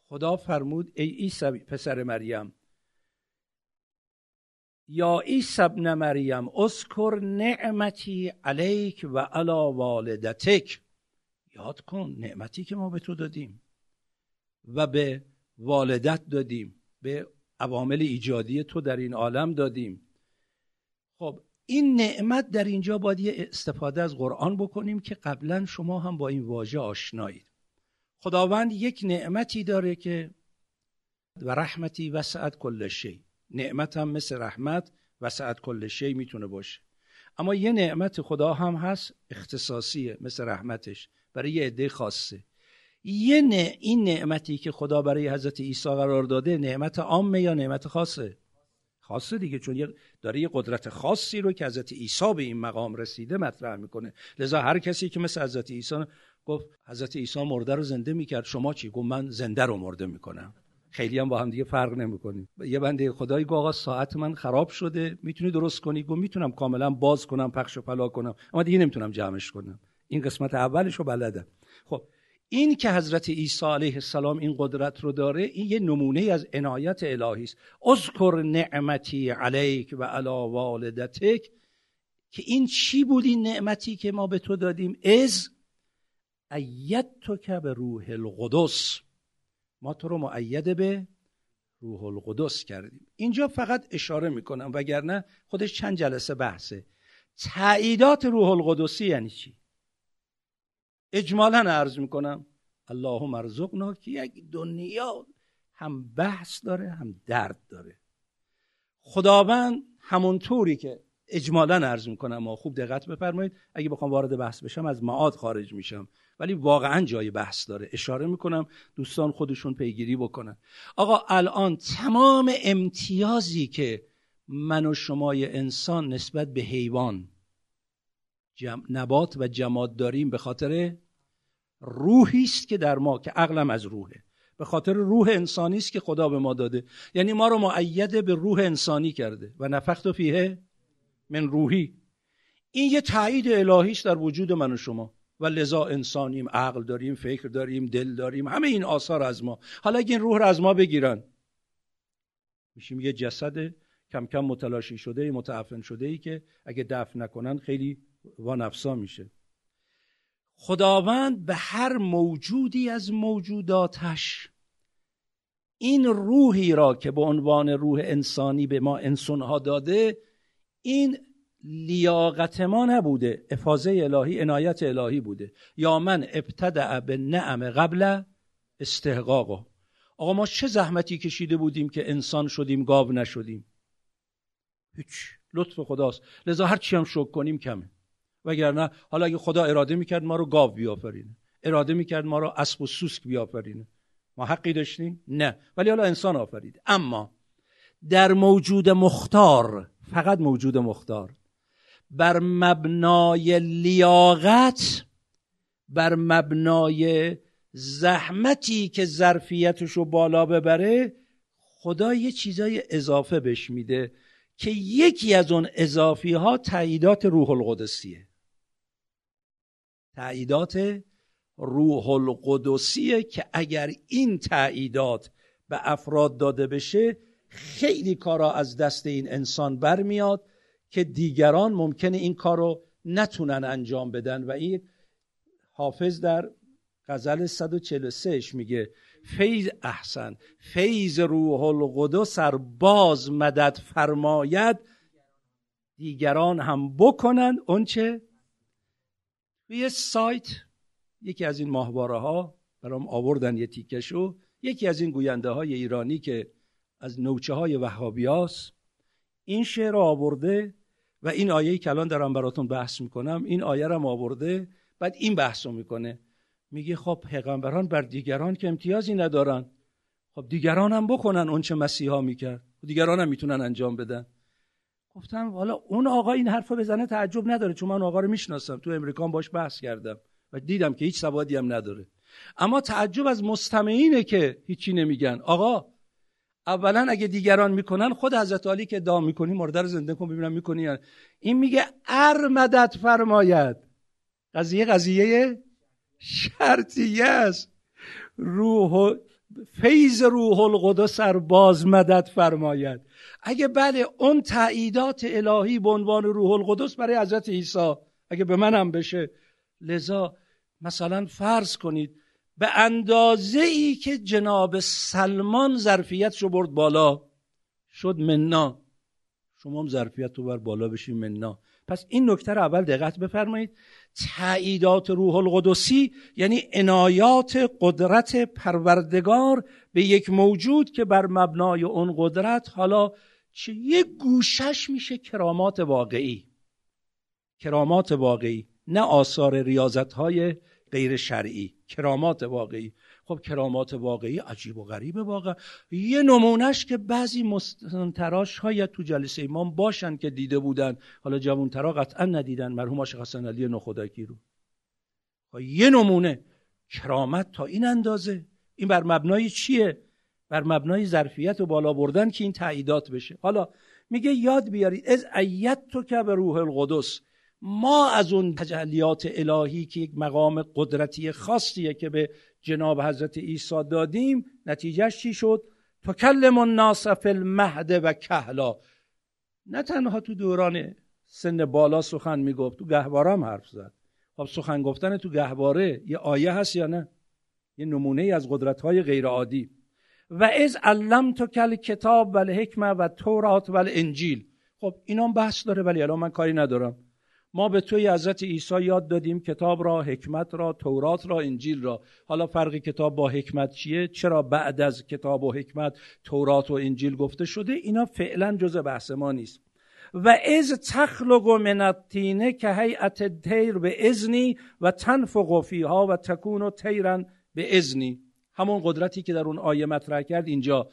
خدا فرمود ای عیسی پسر مریم یا عیسی ابن مریم اذکر نعمتی علیک و علا والدتک. یاد کن نعمتی که ما به تو دادیم و به والدت دادیم به عوامل ایجادی تو در این عالم دادیم. خب این نعمت در اینجا باید استفاده از قرآن بکنیم که قبلا شما هم با این واژه آشنایید. خداوند یک نعمتی داره که و رحمتی وسعت کل شی. نعمت هم مثل رحمت وسعت کل شی می‌تونه باشه. اما یه نعمت خدا هم هست اختصاصیه مثل رحمتش. برای یه عده خاصه. یه این نعمتی که خدا برای حضرت عیسی قرار داده نعمت عامه یا نعمت خاصه؟ خاصه دیگه چون داره یه قدرت خاصی رو که حضرت عیسی به این مقام رسیده مطرح می‌کنه. لذا هر کسی که مثل حضرت عیسی گفت حضرت عیسی مرده رو زنده می‌کرد. شما چی؟ گفت من زنده رو مرده می‌کنم. خیلی هم با هم دیگه فرق نمی‌کنیم. یه بنده خدایی گفت آقا ساعت من خراب شده می‌تونی درست کنی؟ گفت می‌تونم کاملا باز کنم پخش و پلا کنم اما دیگه نمی‌تونم جمعش کنم. این قسمت اولش رو بلدم خب این که حضرت عیسی علیه السلام این قدرت رو داره این یه نمونه از عنایت الهی است. اذکر نعمتی علیک و علی والدتک. که این چی بود این نعمتی که ما به تو دادیم؟ از ایت تو که به روح القدس. ما تو رو معید به روح القدس کردیم. اینجا فقط اشاره می‌کنم وگرنه خودش چند جلسه بحثه. تعییدات روح القدسی یعنی چی؟ اجمالا عرض می‌کنم اللهم ارزقنا که یک دنیا هم بحث داره هم درد داره. خداوند همونطوری که اجمالا عرض می‌کنم ما خوب دقت بفرمایید. اگه بخوام وارد بحث بشم از معاد خارج میشم. ولی واقعا جای بحث داره. اشاره می‌کنم دوستان خودشون پیگیری بکنن. آقا الان تمام امتیازی که من و شمای انسان نسبت به حیوان نبات و جماد داریم به خاطر روحی است که در ما که عقلم از روحه. به خاطر روح انسانی است که خدا به ما داده. یعنی ما رو معید به روح انسانی کرده. و نفخت فیه من روحی. این یه تایید الهی است در وجود من و شما. و لذا انسانیم عقل داریم فکر داریم دل داریم همه این آثار از ما. حالا اگه این روح رو از ما بگیرن میشیم یه جسد کم کم متلاشی شده متعفن شده ای که اگه دفن نکنن خیلی وانفسا میشه. خداوند به هر موجودی از موجوداتش این روحی را که به عنوان روح انسانی به ما انسانها داده این لیاقت ما نبوده افاظه الهی عنایت الهی بوده. یا من ابتدع به نعم قبل استحقاقا آقا ما چه زحمتی کشیده بودیم که انسان شدیم گاو نشدیم؟ هیچ. لطف خداست. لذا هر چی هم شک کنیم کمه. وگرنه حالا اگه خدا اراده می‌کرد ما رو گاو بیافرینه. اراده می‌کرد ما رو اسب و سوسک بیافرینه. ما حقی داشتیم؟ نه. ولی حالا انسان آفرید اما در موجود مختار فقط موجود مختار. بر مبنای لیاقت بر مبنای زحمتی که ظرفیتش رو بالا ببره خدا یه چیزای اضافه بش میده که یکی از اون اضافی ها تعییدات روح القدسیه. تعییدات روح القدسیه که اگر این تعییدات به افراد داده بشه خیلی کارا از دست این انسان برمیاد که دیگران ممکنه این کار رو نتونن انجام بدن. و این حافظ در غزل 143 میگه فیض احسن فیض روح القدس باز مدد فرماید دیگران هم بکنند. اونچه توی سایت یکی از این ماهواره ها برام آوردن یه تیکشو یکی از این گوینده های ایرانی که از نوچه های وهابیاس. این شعر آورده و این آیه که الان دارم براتون بحث می‌کنم این آیه رو آورده بعد این بحث رو می‌کنه. میگه خب پیغمبران بر دیگران که امتیازی ندارن. خب دیگران هم بکنن اون چه مسیحا می‌کرد. دیگران هم می‌تونن انجام بدن. گفتم حالا اون آقا این حرف بزنه تعجب نداره چون من آقا رو می‌شناسم. تو امریکا باش بحث کردم و دیدم که هیچ سوادی هم نداره. اما تعجب از مستمعینه که هیچی نمیگن. آقا اولا اگه دیگران می‌کنن خود حضرت علی که ادعا می‌کنی مرده رو زنده کن ببینم می‌کنی این میگه ار مدد فرماید. قضیه قضیه شرطیه است. روح فیض روح القدس سر باز مدد فرماید. اگه بله اون تعییدات الهی به عنوان روح القدس برای حضرت عیسی اگه به منم بشه لذا مثلا فرض کنید به اندازه ای که جناب سلمان ظرفیت شو برد بالا شد مننا شما هم ظرفیت رو بر بالا بشین مننا پس این نکته رو اول دقت بفرمایید. تعییدات روح القدسی یعنی عنایات قدرت پروردگار به یک موجود که بر مبنای اون قدرت حالا چه یک گوشش میشه کرامات واقعی. کرامات واقعی نه آثار ریاضت های غیر شرعی. کرامات واقعی. خب کرامات واقعی عجیب و غریبه واقعا. یه نمونهش که بعضی مستنتراش های تو جلسه امام باشن که دیده بودن. حالا جوانترا قطعا ندیدن. مرحوم آشق حسن علی نخودکی رو. خب یه نمونه کرامت تا این اندازه. این بر مبنای چیه؟ بر مبنای ظرفیت و بالا بردن که این تعییدات بشه. حالا میگه یاد بیارید. از ایت تو که به روح القدس. ما از اون تجلیات الهی که یک مقام قدرتی خاصیه که به جناب حضرت عیسی دادیم نتیجهش چی شد؟ تکلم الناس فی المهد و کهلا. نه تنها تو دوران سن بالا سخن می‌گفت تو گهواره هم حرف زد. خب سخن گفتن تو گهواره یه آیه هست یا نه؟ یه نمونه از قدرت های غیر عادی و از علم تو کل کتاب و الحکمه و تورات و انجیل خب اینا بحث داره ولی الان من کاری ندارم. ما به توی حضرت عیسی یاد دادیم کتاب را حکمت را تورات را انجیل را. حالا فرق کتاب با حکمت چیه؟ چرا بعد از کتاب و حکمت تورات و انجیل گفته شده؟ اینا فعلا جزء بحث ما نیست. و از تخلق من الطینه که هیئت تیر به ازنی و تنفق فیها و تکون و تیرن به ازنی همون قدرتی که در اون آیه مطرح کرد اینجا.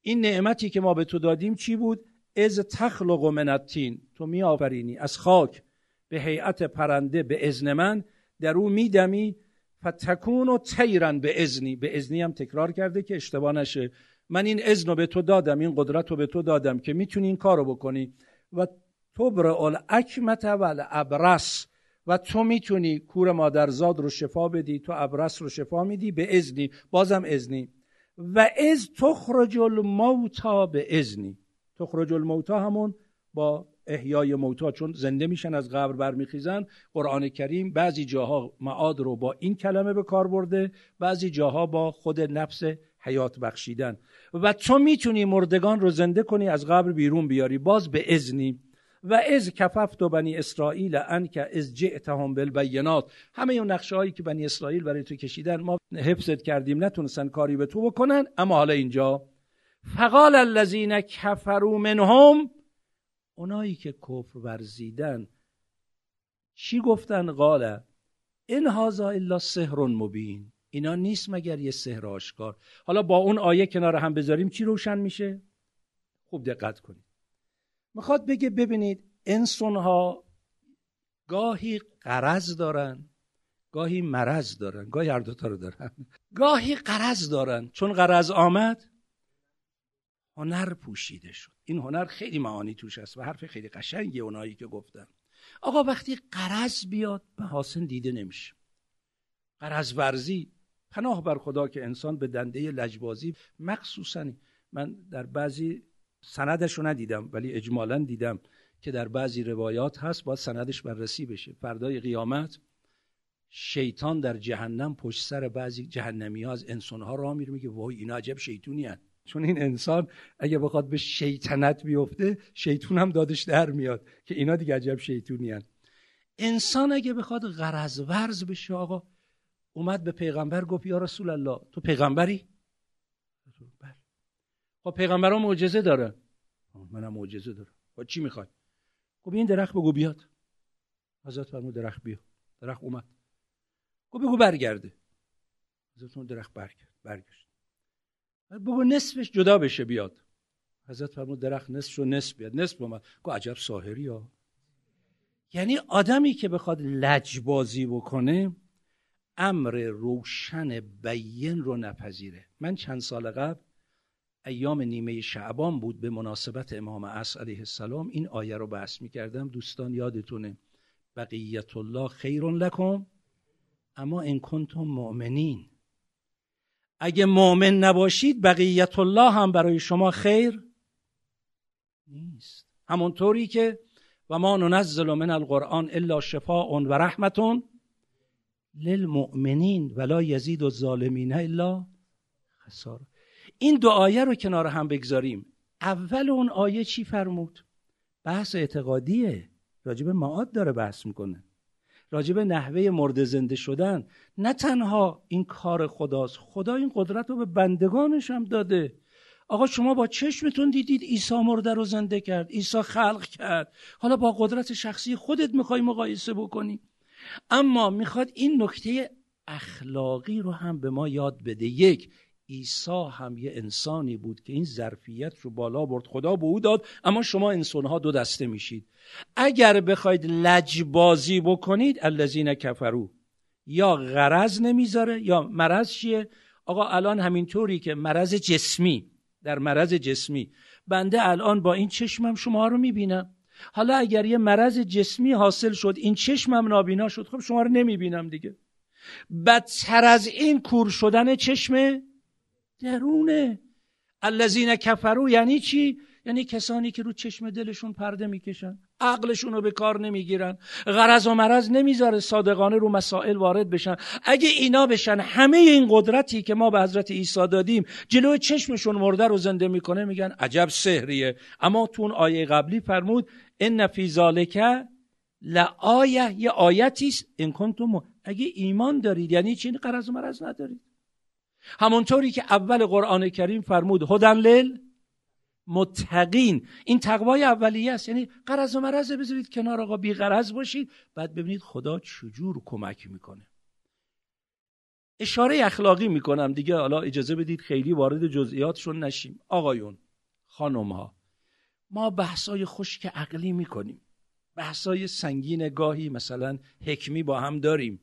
این نعمتی که ما به تو دادیم چی بود؟ از تخلق من الطین. تو می آفرینی از خاک. به هیئت پرنده به ازن من در او میدمی فتکون و تیرن به ازنی به ازنی هم تکرار کرده که اشتباه نشه. من این ازن رو به تو دادم این قدرت رو به تو دادم که می‌تونی این کار رو بکنی. و تو تبر اکمت و ابرس و تو می‌تونی کور مادرزاد رو شفا بدی تو ابرس رو شفا میدی به ازنی بازم ازنی و از تخرج الموتا به ازنی تخرج الموتا همون با احیای موتا چون زنده میشن از قبر برمیخیزن. قرآن کریم بعضی جاها معاد رو با این کلمه به کار برده بعضی جاها با خود نفس حیات بخشیدن. و تو می‌تونی مردگان رو زنده کنی از قبر بیرون بیاری. باز به ازنی و از کففت و بنی اسرائیل ان که از جئتهم بالبینات. همه اون نقشه هایی که بنی اسرائیل برای تو کشیدن ما حفظت کردیم نتونستن کاری به تو بکنن. اما حالا اینجا فقال الذين كفروا منهم اونایی که کفر ورزیدن چی گفتن؟ قال این هازا الا سحر مبین. اینا نیست مگر یه سحر آشکار. حالا با اون آیه کنار هم بذاریم چی روشن میشه؟ خوب دقت کنید. می‌خواد بگه ببینید انسان ها گاهی قرض دارن گاهی مرض دارن گاهی هر دوتا رو دارن. گاهی قرض دارن. چون قرض آمد هنر پوشیده شد. این هنر خیلی معانی توش است و حرف خیلی قشنگی اونایی که گفتم آقا وقتی قرض بیاد حاصل دیده نمیشه. قرض ورزی پناه بر خدا که انسان به دنده لجبازی. مخصوصا من در بعضی سندش رو ندیدم ولی اجمالا دیدم که در بعضی روایات هست باید سندش بررسی بشه. فردای قیامت شیطان در جهنم پشت سر بعضی جهنمی ها از انسان ها را میره میگه وای اینا عجب شیطونی هست چون این انسان اگه بخواد به شیطنت بیفته شیطون هم دادش در میاد که اینا دیگه عجب شیطونی هن. انسان اگه بخواد غرض ورز بشه آقا اومد به پیغمبر گفت یا رسول الله تو پیغمبری؟ خب پیغمبران معجزه داره. منم معجزه دارم. با چی می‌خوای خب این درخت بگو بیاد. حضرت فرمود درخت بیا. درخت اومد. خب بگو برگرده. حضرت درخت برگرد. برگشت. بگو نصفش جدا بشه بیاد. حضرت فرمود درخت نصف و نصف بیاد. نصف اومد. گو عجب ساهری ها. یعنی آدمی که بخواد لجبازی بکنه امر روشن بین رو نپذیره. من چند سال قبل ایام نیمه شعبان بود به مناسبت امام عصر علیه السلام. این آیه رو بحث می کردم دوستان یادتونه. بقیت الله خیر لکم. اما ان کنتم مؤمنین. اگه مؤمن نباشید بقیت الله هم برای شما خیر نیست. همونطوری که و ما ننزل من القرآن الا شفاء و رحمتون للمؤمنین ولا یزید الظالمین الا خسار این دو رو کنار هم بگذاریم. اول اون آیه چی فرمود؟ بحث اعتقادیه. راجب معاد داره بحث می‌کنه. راجب نحوه مرد زنده شدن نه تنها این کار خداست خدا این قدرت رو به بندگانش هم داده. آقا شما با چشمتون دیدید عیسی مرده رو زنده کرد عیسی خلق کرد. حالا با قدرت شخصی خودت می‌خوای مقایسه بکنی. اما می‌خواد این نکته اخلاقی رو هم به ما یاد بده. یک عیسی هم یه انسانی بود که این ظرفیت رو بالا برد خدا به او داد اما شما انسانها دو دسته میشید. اگر بخواید لجبازی بکنید الذین کفرو یا غرض نمی‌ذاره یا مرض چیه؟ آقا الان همینطوری که مرض جسمی در مرض جسمی. بنده الان با این چشمم شما رو می‌بینم. حالا اگر یه مرض جسمی حاصل شد این چشمم نابینا شد خب شما رو نمی‌بینم دیگه. بدتر از این کور شدن چشم درونه. الذین کفرو یعنی چی؟ یعنی کسانی که رو چشم دلشون پرده می‌کشن عقلشون رو به کار نمی‌گیرن غرض و مرض نمی‌ذاره صادقانه رو مسائل وارد بشن. اگه اینا بشن همه این قدرتی که ما به حضرت عیسی دادیم جلوی چشمشون مرده رو زنده می‌کنه میگن عجب سحریه. اما تو اون آیه قبلی فرمود ان فی ذالک لآیه. یه آیتی است این کنتم اگه ایمان دارید یعنی چی؟ غرض و مرض ندارید. همونطوری که اول قرآن کریم فرمود هدن لیل متقین. این تقوای اولیه است. یعنی قرض و مرض بذارید کنار آقا بی قرض باشید. بعد ببینید خدا چجور کمک می‌کنه. اشاره اخلاقی می‌کنم. دیگه حالا اجازه بدید خیلی وارد جزئیاتشون نشیم. آقایون خانم ها ما بحثای خشک عقلی می‌کنیم. بحثای سنگین گاهی مثلا حکمی با هم داریم.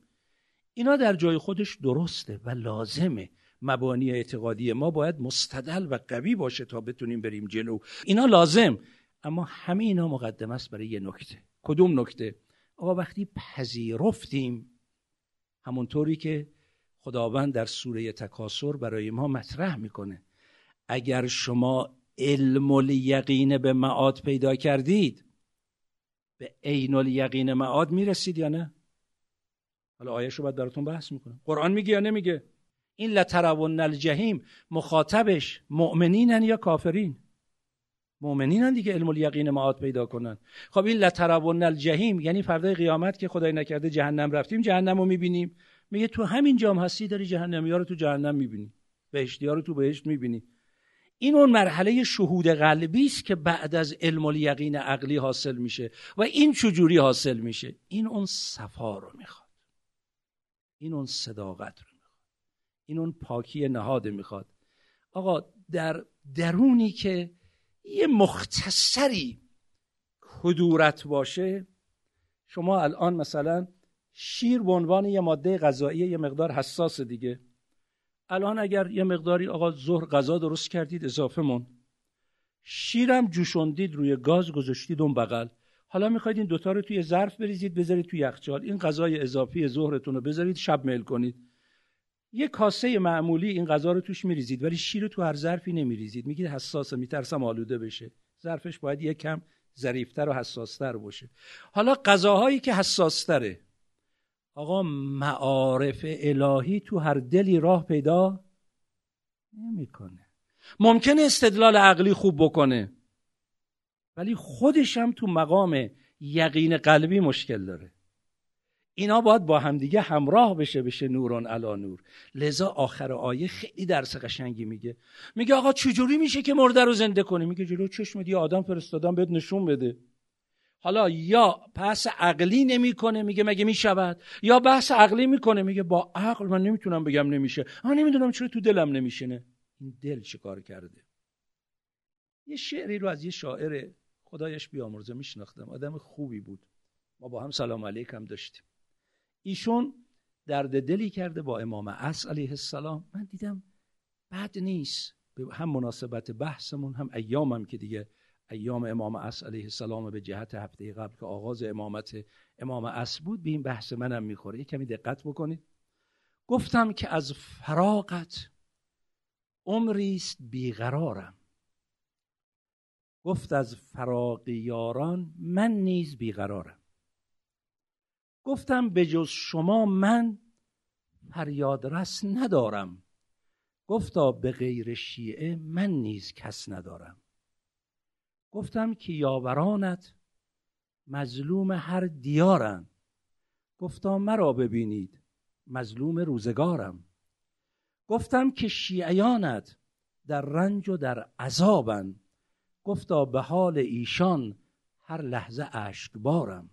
اینا در جای خودش درسته و لازمه. مبانی اعتقادی ما باید مستدل و قوی باشه تا بتونیم بریم جلو. اینا لازم اما همه اینا مقدم است برای یه نکته. کدوم نکته؟ آقا وقتی پذیرفتیم همونطوری که خداوند در سوره تکاسر برای ما مطرح می‌کنه. اگر شما علم الیقین به معاد پیدا کردید به عین الیقین معاد می‌رسید یا نه؟ حالا آیه رو باید براتون بحث می‌کنم. قرآن میگه یا نمیگه؟ این لترون الجهیم مخاطبش مؤمنینن یا کافرین؟ مؤمنینن دیگه علم الیقین معاد پیدا کنن. خب این لترون الجهیم یعنی فردای قیامت که خدای نکرده جهنم رفتیم جهنم رو می‌بینیم. میگه تو همین جام هستی داری جهنمی ها رو تو جهنم می‌بینی. بهشتی ها رو تو بهشت می‌بینی. این اون مرحله شهود قلبی است که بعد از علم الیقین عقلی حاصل میشه و این چجوری حاصل میشه. این اون صفا رو می‌خواد. این اون صداقت رو. این اون پاکی نهاده می‌خواد. آقا در درونی که یه مختصری کدورت باشه شما الان مثلا شیر به عنوان یه ماده غذایی یه مقدار حساس دیگه. الان اگر یه مقداری آقا ظهر غذا درست کردید اضافه مون. شیرم جوشوندید روی گاز گذاشتید اون بغل. حالا می‌خواید این دوتا رو توی ظرف بریزید بذارید توی یخچال. این غذای اضافی ظهرتون رو بذارید شب میل کنید. یه کاسه معمولی این غذا رو توش میریزید ولی شیر رو تو هر ظرفی نمیریزید. میگید حساسه میترسم آلوده بشه. ظرفش باید یه کم ظریفتر و حساستر باشه. حالا غذاهایی که حساستره. آقا معارف الهی تو هر دلی راه پیدا نمی‌کنه. ممکنه استدلال عقلی خوب بکنه ولی خودش هم تو مقام یقین قلبی مشکل داره. اینا باید با همدیگه همراه بشه بشه نورون علا نور. لذا آخر آیه خیلی درس قشنگی میگه. میگه آقا چجوری میشه که مرده رو زنده کنی؟ میگه جلو چشم دی آدم فرستادم بهت نشون بده. حالا یا بحث عقلی نمی‌کنه میگه مگه می‌شود؟ یا بحث عقلی می‌کنه میگه با عقل من نمی‌تونم بگم نمیشه. من نمی‌دونم چرا تو دلم نمیشینه. این دل چیکار کرده؟ یه شعری رو از یه شاعر خدایش بیامرزه میشناختم. آدم خوبی بود. ما با هم سلام علیکم داشتیم. ایشون درد دلی کرده با امام عصر علیه السلام. من دیدم بد نیست. هم مناسبت بحثمون هم ایامم که دیگه ایام امام عصر علیه السلام به جهت هفته قبل که آغاز امامت امام عصر بود به این بحث منم می‌خوره. یه کمی دقت بکنید. گفتم که از فراغت عمریست بیقرارم. گفت از فراق یاران من نیز بیقرارم. گفتم به جز شما من فریاد رس ندارم. گفتا به غیر شیعه من نیز کس ندارم. گفتم که یاورانت مظلوم هر دیارم. گفتا مرا ببینید مظلوم روزگارم. گفتم که شیعیانت در رنج و در عذابن. گفتا به حال ایشان هر لحظه اشکبارم.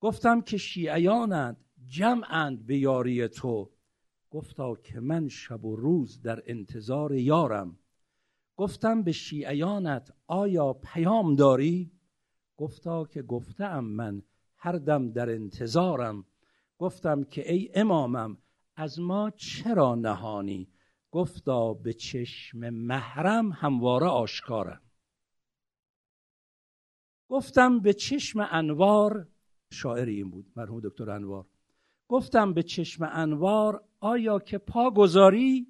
گفتم که شیعیانت جمعند به یاری تو. گفتا که من شب و روز در انتظار یارم. گفتم به شیعیانت آیا پیام داری؟ گفتا که گفتم من هر دم در انتظارم. گفتم که ای امامم از ما چرا نهانی؟ گفتا به چشم محرم همواره آشکارم. گفتم به چشم انوار شاعر این بود مرحوم دکتر انوار. گفتم به چشم انوار آیا که پا گذاری؟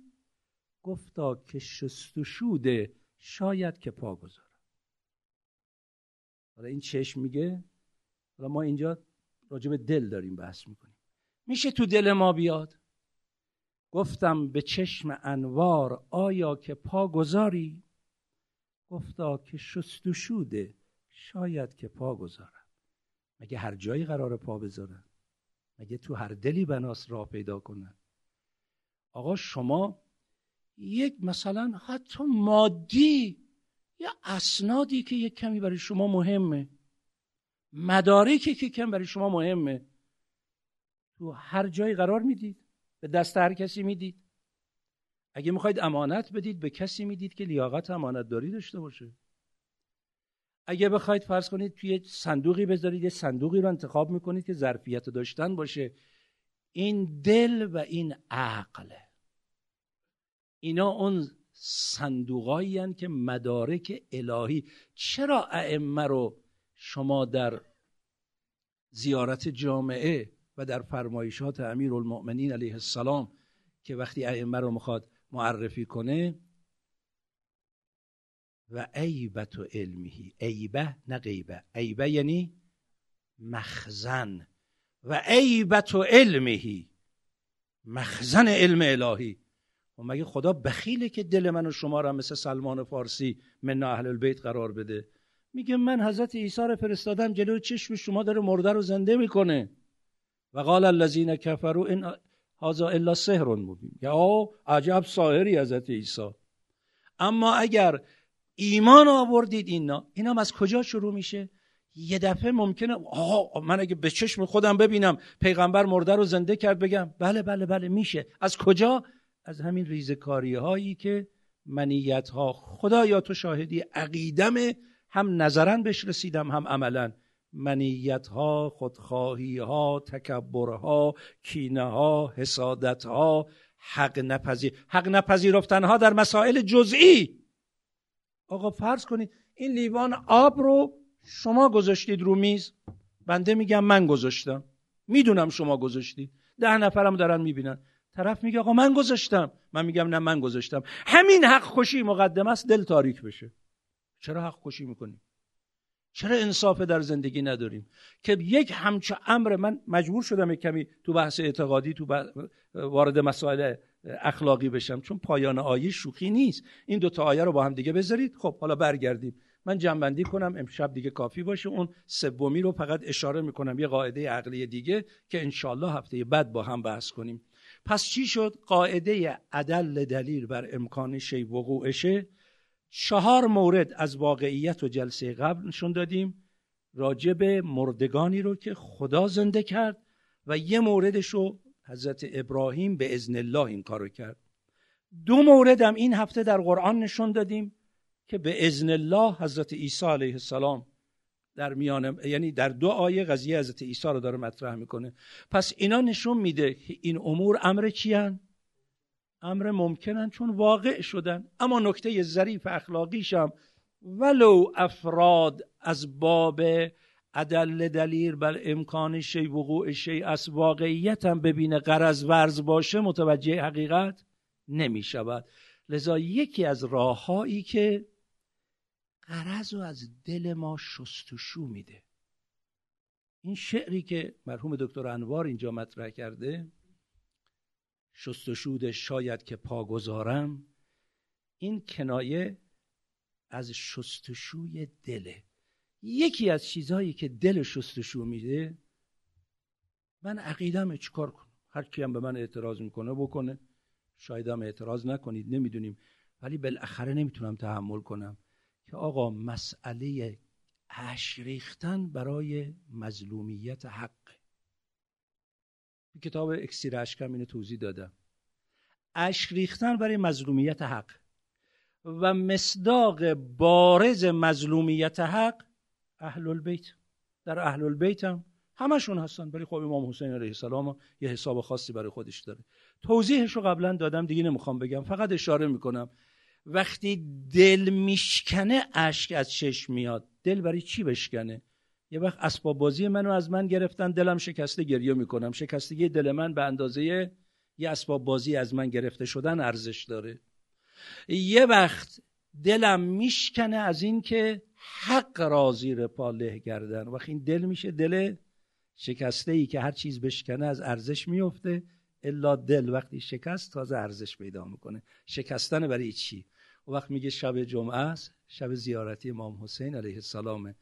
گفتا که شست و شوده شاید که پا گذارم. حالا این چشم میگه حالا ما اینجا راجع به دل داریم بحث می‌کنیم. میشه تو دل ما بیاد؟ گفتم به چشم انوار آیا که پا گذاری؟ گفتا که شست و شوده شاید که پا گذارم. مگه هر جایی قرار پا بذارن مگه تو هر دلی بناس راه پیدا کنن آقا شما یک مثلا حتی مادی یا اسنادی که یک کمی برای شما مهمه مدارکی که کم برای شما مهمه تو هر جایی قرار می‌دید به دست هر کسی می‌دید. اگه می‌خواید امانت بدید به کسی می‌دید که لیاقت امانت داری داشته باشه. اگه بخواید فرض کنید توی صندوقی بذارید یه صندوقی رو انتخاب می‌کنید که ظرفیت داشتن باشه. این دل و این عقل. اینا اون صندوقایی که مدارک الهی. چرا ائمه رو شما در زیارت جامعه و در فرمایشات امیر المؤمنین علیه السلام که وقتی ائمه رو می‌خواد معرفی کنه و عیبت و علمهی عیبه نه غیبه. عیبه یعنی مخزن. و عیبت و علمهی مخزن علم الهی. و مگه خدا بخیله که دل من و شما را مثل سلمان فارسی من اهل البیت قرار بده؟ میگه من حضرت عیسی رو فرستادم جلو چشم شما داره مرده رو زنده می‌کنه. و قال الذین کفروا ان هذا الا سحر مبین. یا عجب ساحری حضرت عیسی. اما اگر ایمان آوردید اینا. اینا از کجا شروع میشه؟ یه دفعه ممکنه آه من اگه به چشم خودم ببینم پیغمبر مرده رو زنده کرد بگم بله بله بله میشه. از کجا؟ از همین ریزکاری هایی که منیت ها خدا یا تو شاهدی عقیدم هم نظرا بهش رسیدم هم عملا. منیت ها خودخواهی ها تکبر ها کینه ها حسادت ها حق نپذیر. حق نپذیرفتن ها در مسائل جزئی. آقا فرض کنید این لیوان آب رو شما گذاشتید رو میز. بنده میگم من گذاشتم. می‌دونم شما گذاشتید. ده نفرم دارن می‌بینن. طرف میگه آقا من گذاشتم. من میگم نه من گذاشتم. همین حق خوشی مقدم است دل تاریک بشه. چرا حق خوشی می‌کنیم؟ چرا انصاف در زندگی نداریم؟ که یک همچه امر من مجبور شدم یک کمی تو بحث اعتقادی تو وارد مسائل اخلاقی بشم چون پایان آیه شوخی نیست. این دو تا آیه رو با هم دیگه بذارید. خب حالا برگردیم. من جنبندی کنم امشب دیگه کافی باشه. اون سومی رو فقط اشاره می‌کنم یه قاعده عقلی دیگه که انشالله هفته بعد با هم بحث کنیم. پس چی شد؟ قاعده عدل دلیل بر امکان شی وقوعشه. چهار مورد از واقعیت و جلسه قبل نشون دادیم. راجب مردگانی رو که خدا زنده کرد. و یه موردش رو حضرت ابراهیم به ازن الله این کارو کرد. دو مورد هم این هفته در قرآن نشون دادیم که به ازن الله حضرت عیسی علیه السلام در میان یعنی در دو آیه قضیه حضرت عیسی رو داره مطرح می‌کنه. پس اینا نشون میده که این امور امر چیان امر ممکنن چون واقع شدن. اما نکته ظریف اخلاقیش هم ولو افراد از باب عدل دلیل بر امکان شی وقوع شی از واقعیت هم ببینه قرض ورز باشه متوجه حقیقت نمی شود لذا یکی از راههایی که قرض رو از دل ما شستشو میده. این شعری که مرحوم دکتر انوار اینجا مطرح کرده شستشود شاید که پا گذارم این کنایه از شستشوی دله. یکی از چیزهایی که دل شستشو میده من عقیدم چیکار کنم؟ هر کی هم به من اعتراض می‌کنه بکنه. شاید هم اعتراض نکنید نمی‌دونیم. ولی بالاخره نمی‌تونم تحمل کنم که آقا مسئله اش ریختن برای مظلومیت حق. کتاب اکسیر اشکم اینو توضیح دادم اشک ریختن برای مظلومیت حق و مصداق بارز مظلومیت حق اهل البیت در اهل البیت هم همشون هستن ولی خب امام حسین علیه السلام یه حساب خاصی برای خودش داره. توضیحش رو قبلا دادم دیگه نمی‌خوام بگم. فقط اشاره می‌کنم. وقتی دل میشکنه اشک از چشم میاد. دل برای چی بشکنه؟ یه وقت اسباب بازی منو از من گرفتن دلم شکسته گریه می‌کنم. شکستگی دل من به اندازه یه اسباب بازی از من گرفته شدن ارزش داره. یه وقت دلم میشکنه از این که حق را زیر پا له گردن وقتی این دل میشه دل شکسته ای که هر چیز بشکنه از ارزش میفته الا دل وقتی شکست تازه ارزش پیدا می‌کنه. شکستن برای چی؟ و وقت میگه شب جمعه است شب زیارتی امام حسین علیه السلامه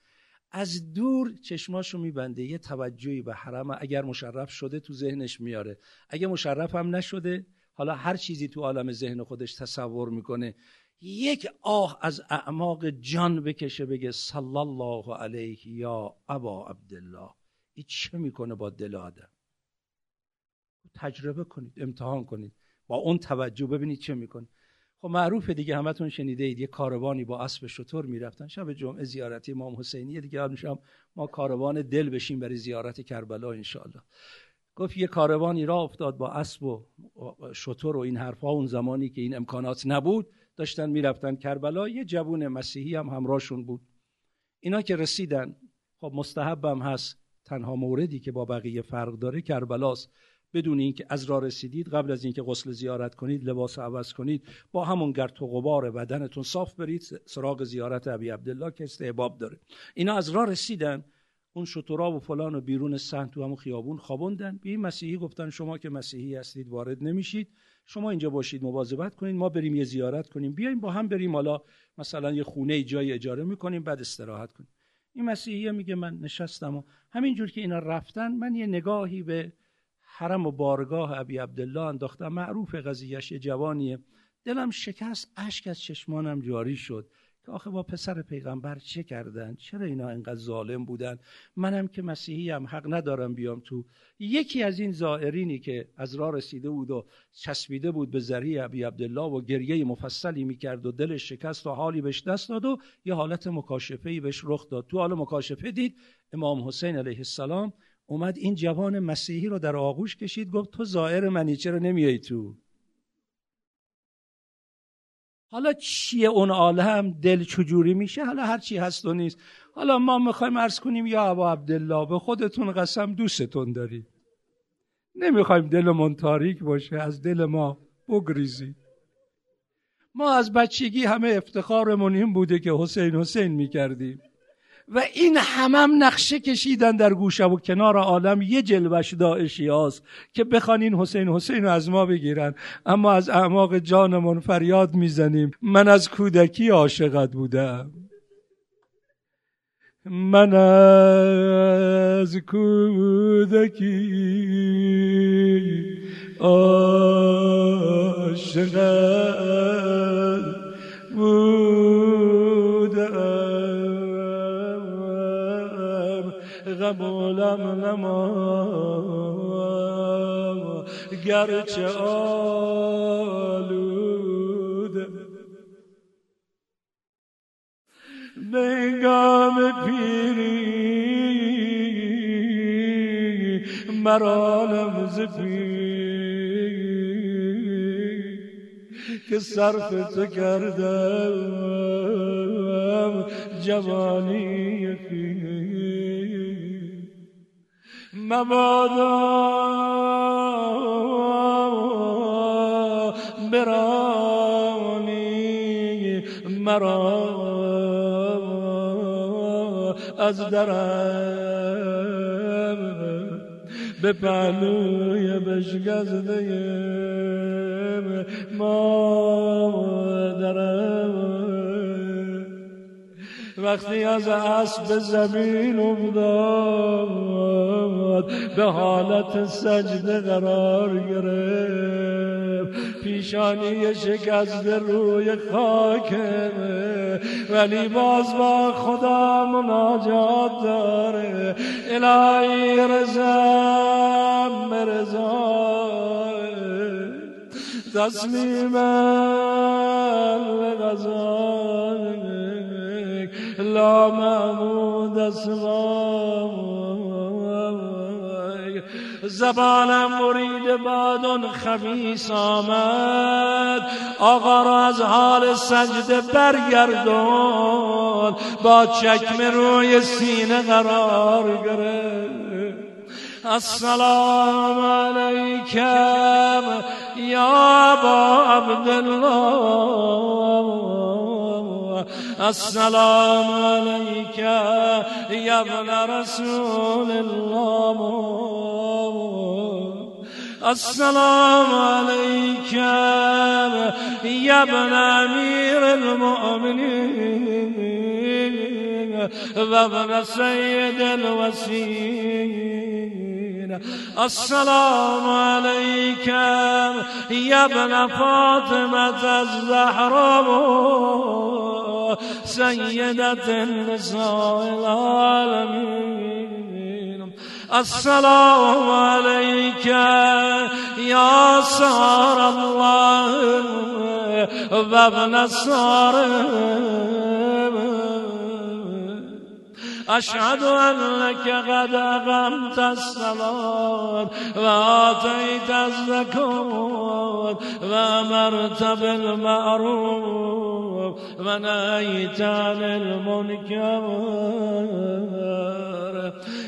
از دور چشماشو میبنده یه توجهی به حرم. اگر مشرف شده تو ذهنش میاره. اگه مشرف هم نشده حالا هر چیزی تو عالم ذهن خودش تصور می‌کنه. یک آه از اعماق جان بکشه بگه صلی الله علیه یا ابا عبدالله. این چه می‌کنه با دل آدم؟ تجربه کنید امتحان کنید. با اون توجه ببینید چه می‌کنه. خب معروفه دیگه همتون شنیده اید یه کاروانی با اسب شطور می‌رفتن؟ شب جمعه زیارتی امام حسینی دیگه هم ما کاروان دل بشیم برای زیارت کربلا انشالله گفت یه کاروانی را افتاد با اسب و شطور و این حرفها اون زمانی که این امکانات نبود. داشتن می‌رفتن. کربلا یه جوون مسیحی هم همراهشون بود. اینا که رسیدن خب مستحبم هست. تنها موردی که با بقیه فرق داره کربلاست. بدون اینکه از را رسیدید قبل از اینکه غسل زیارت کنید لباس عوض کنید با همون گرت و غبار بدنتون صاف برید. سراغ زیارت ابی عبدالله که استحباب داره. اینا از را رسیدن اون شطورا و فلان و بیرون سن تو همون خیابون خوابوندن. به این مسیحی گفتن شما که مسیحی هستید وارد نمیشید. شما اینجا باشید مواظبت کنید ما بریم یه زیارت کنیم. بیایم با هم بریم حالا مثلا یه خونه جای اجاره می‌کنیم بعد استراحت کنیم. این مسیحی میگه من نشستم و همینجور که اینا رفتن من یه نگاهی به حرم و بارگاه ابی عبدالله انداختم. معروف قضیهش یه جوانیه. دلم شکست اشک از چشمانم جاری شد. که آخه با پسر پیغمبر چه کردن؟ چرا اینا اینقدر ظالم بودن؟ منم که مسیحی هم حق ندارم بیام تو. یکی از این زائرینی که از راه رسیده بود و چسبیده بود به ذریع ابی عبدالله و گریه مفصلی می‌کرد و دلش شکست و حالی بهش دست داد و یه حالت مکاشفه ای بهش رخ داد. تو حال مکاشفه دید امام حسین علیه السلام اومد این جوان مسیحی رو در آغوش کشید گفت تو زائر منی چرا نمیای تو؟ حالا چیه اون عالم؟ دل چجوری میشه؟ حالا هر چی هست و نیست. حالا ما می‌خوایم عرض کنیم یا ابا عبدالله به خودتون قسم دوستتون دارید. نمی‌خوایم دلمون تاریک باشه از دل ما بگریزید. ما از بچگی همه افتخارمون این بوده که حسین حسین می‌کردیم. و این همم نقشه کشیدن در گوشه و کنار عالم یه جلوش داعشی هاست که بخوان این حسین حسین رو از ما بگیرن. اما از اعماق جانمون فریاد می‌زنیم. من از کودکی عاشقت بودم. من از کودکی عاشقت بودم. غمولم نما گرچه آلوده. بنگام پیری مرانم زفی که صرف تو کردم جوانی مبادا برانی مرا از درم به پهلوی بشگزده مادرم وقتی از اسب زمین افتاد به حالت سجده قرار گرفت. پیشانی شکسته روی خاکه ولی باز با خدا مناجات داره. الهی رزم رزا تسلیم لغزایك لا معمود اسمائك زبانم مرید بادون خمیس آمد. آقا را از حال سجده برگردون با چکم روی سینه قرار گرفت. السلام علیکم یا ابا عبدالله. السلام علیک یا ابن رسول الله. السلام عليك يا ابن أمير المؤمنين وابن سيد الوسيل السلام عليك يا ابن فاطمة الزهراء سيدة النساء العالمين. السلام عليك يا صار الله وابن صارم أشهد أنك قد أقمت الصلاة وآتيت الزكاة وأمرت بالمعروف ونهيت عن المنكر.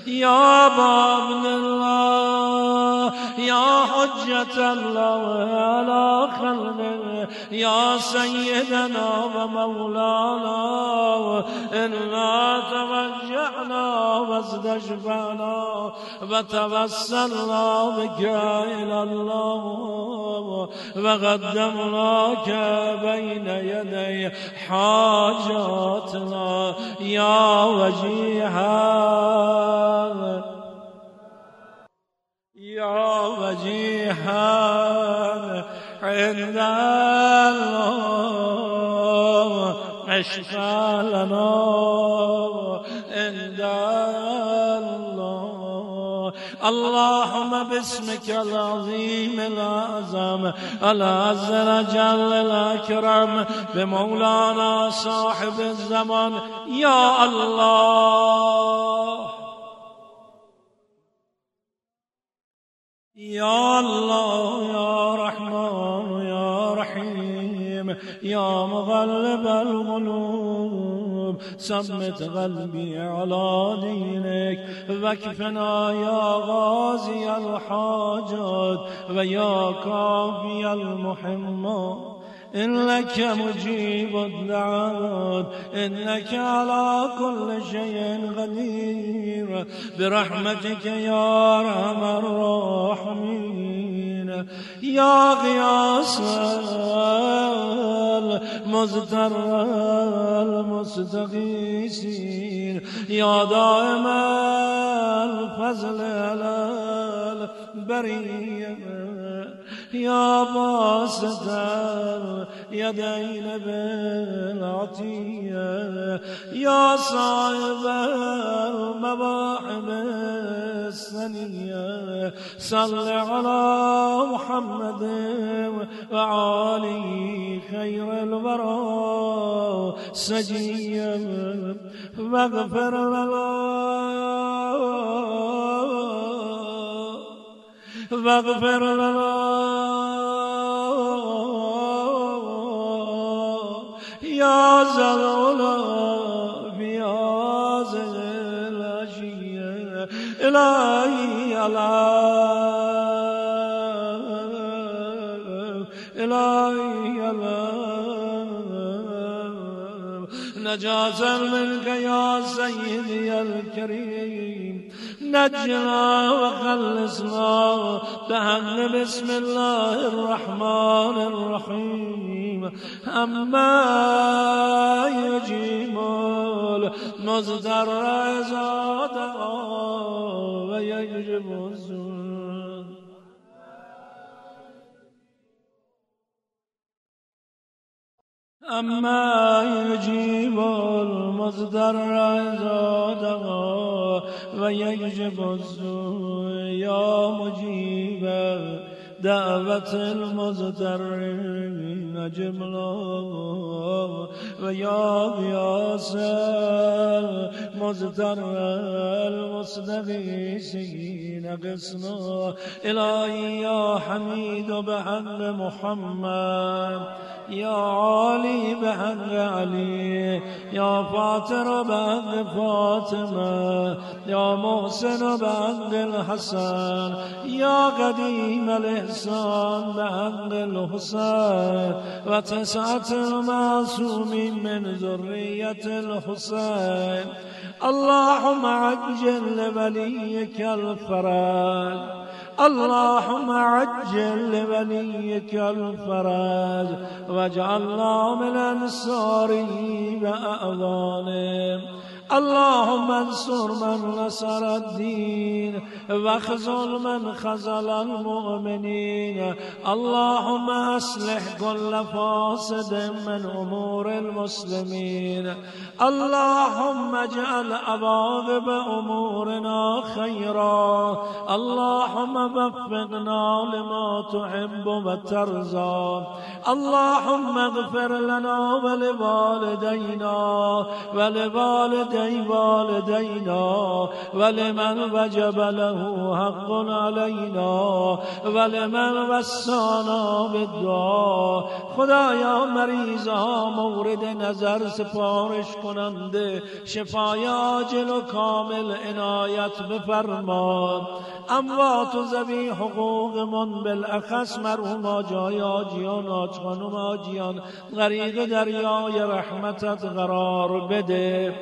يا باب الله يا حجة الله على خلقه يا سيدنا ومولانا إنا توجهنا واستشفعنا وتوسلنا بك إلى الله وقدمناك بين يدي حاجاتنا يا وجيها. يا وجيها عند الله اشفى لنا. عند الله اللهم باسمك العظيم الأعظم العز الأجل الأكرم بمولانا صاحب الزمان يا الله يا الله يا رحمن يا رحيم يا مغلب القلوب ثبت قلبي على دينك واكفنا يا غازي الحاجات ويا كافي المحمات إنك مجيب الدعوات إنك على كل شيء قدير برحمتك يا أرحم الراحمين یا غیاس المزدر المستغیثین یا دائم الفضل على البریه یا باسط اليدين بالعطية يا صاحب المواهب السنية. صل على محمد وعلي خير الورى. سجيا واغفر لنا. واغفر لنا يا زلولا هذه العشية إلهي على إلهي على نجازا منك يا سيدي الكريم. نجنا وخلصنا. بحق بسم الله الرحمن الرحيم. أما يجيب المزدر إذا ويجب الزور أما يجيب المصدر إذا دعا ويجب السوء يا مجيب دعوة المضطرين جملا ويا غياس المضطر المستغيثين قسنا إلهي يا حميد بحق محمد. يا عالي بحق علي يا فاطر بحق فاطمة يا محسن بحق الحسن يا قديم الإحسان بحق الحسين وتسعة المعصومين من ذرية الحسين. اللهم عجل لوليك الفرج. اللهم عجل لوليك الفرج واجعلنا من أنصاره وأعوانه اللهم انصر من نصر الدين واخذل من خذل المؤمنين اللهم اصلح كل فاسد من امور المسلمين اللهم اجعل عواقب امورنا خيرا. اللهم وفقنا لما تحب وترضى اللهم اغفر لنا ولوالدينا ولوالدينا والدينا ولمن وجب له حق علينا ولمن وسانا بالدعا. خدایا مریضا مورد نظر سفارش کننده شفای عاجل و کامل عنایت بفرما. اموات و زبی حقوق من بالاخص مرحوم جای آجیان آج خانم آجیان غریق دریای رحمتت قرار بده.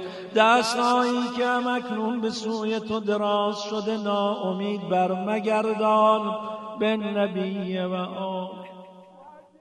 دستهایی که مکنون به سوی تو دراز شده ناامید بر مگردان به نبی و آخر.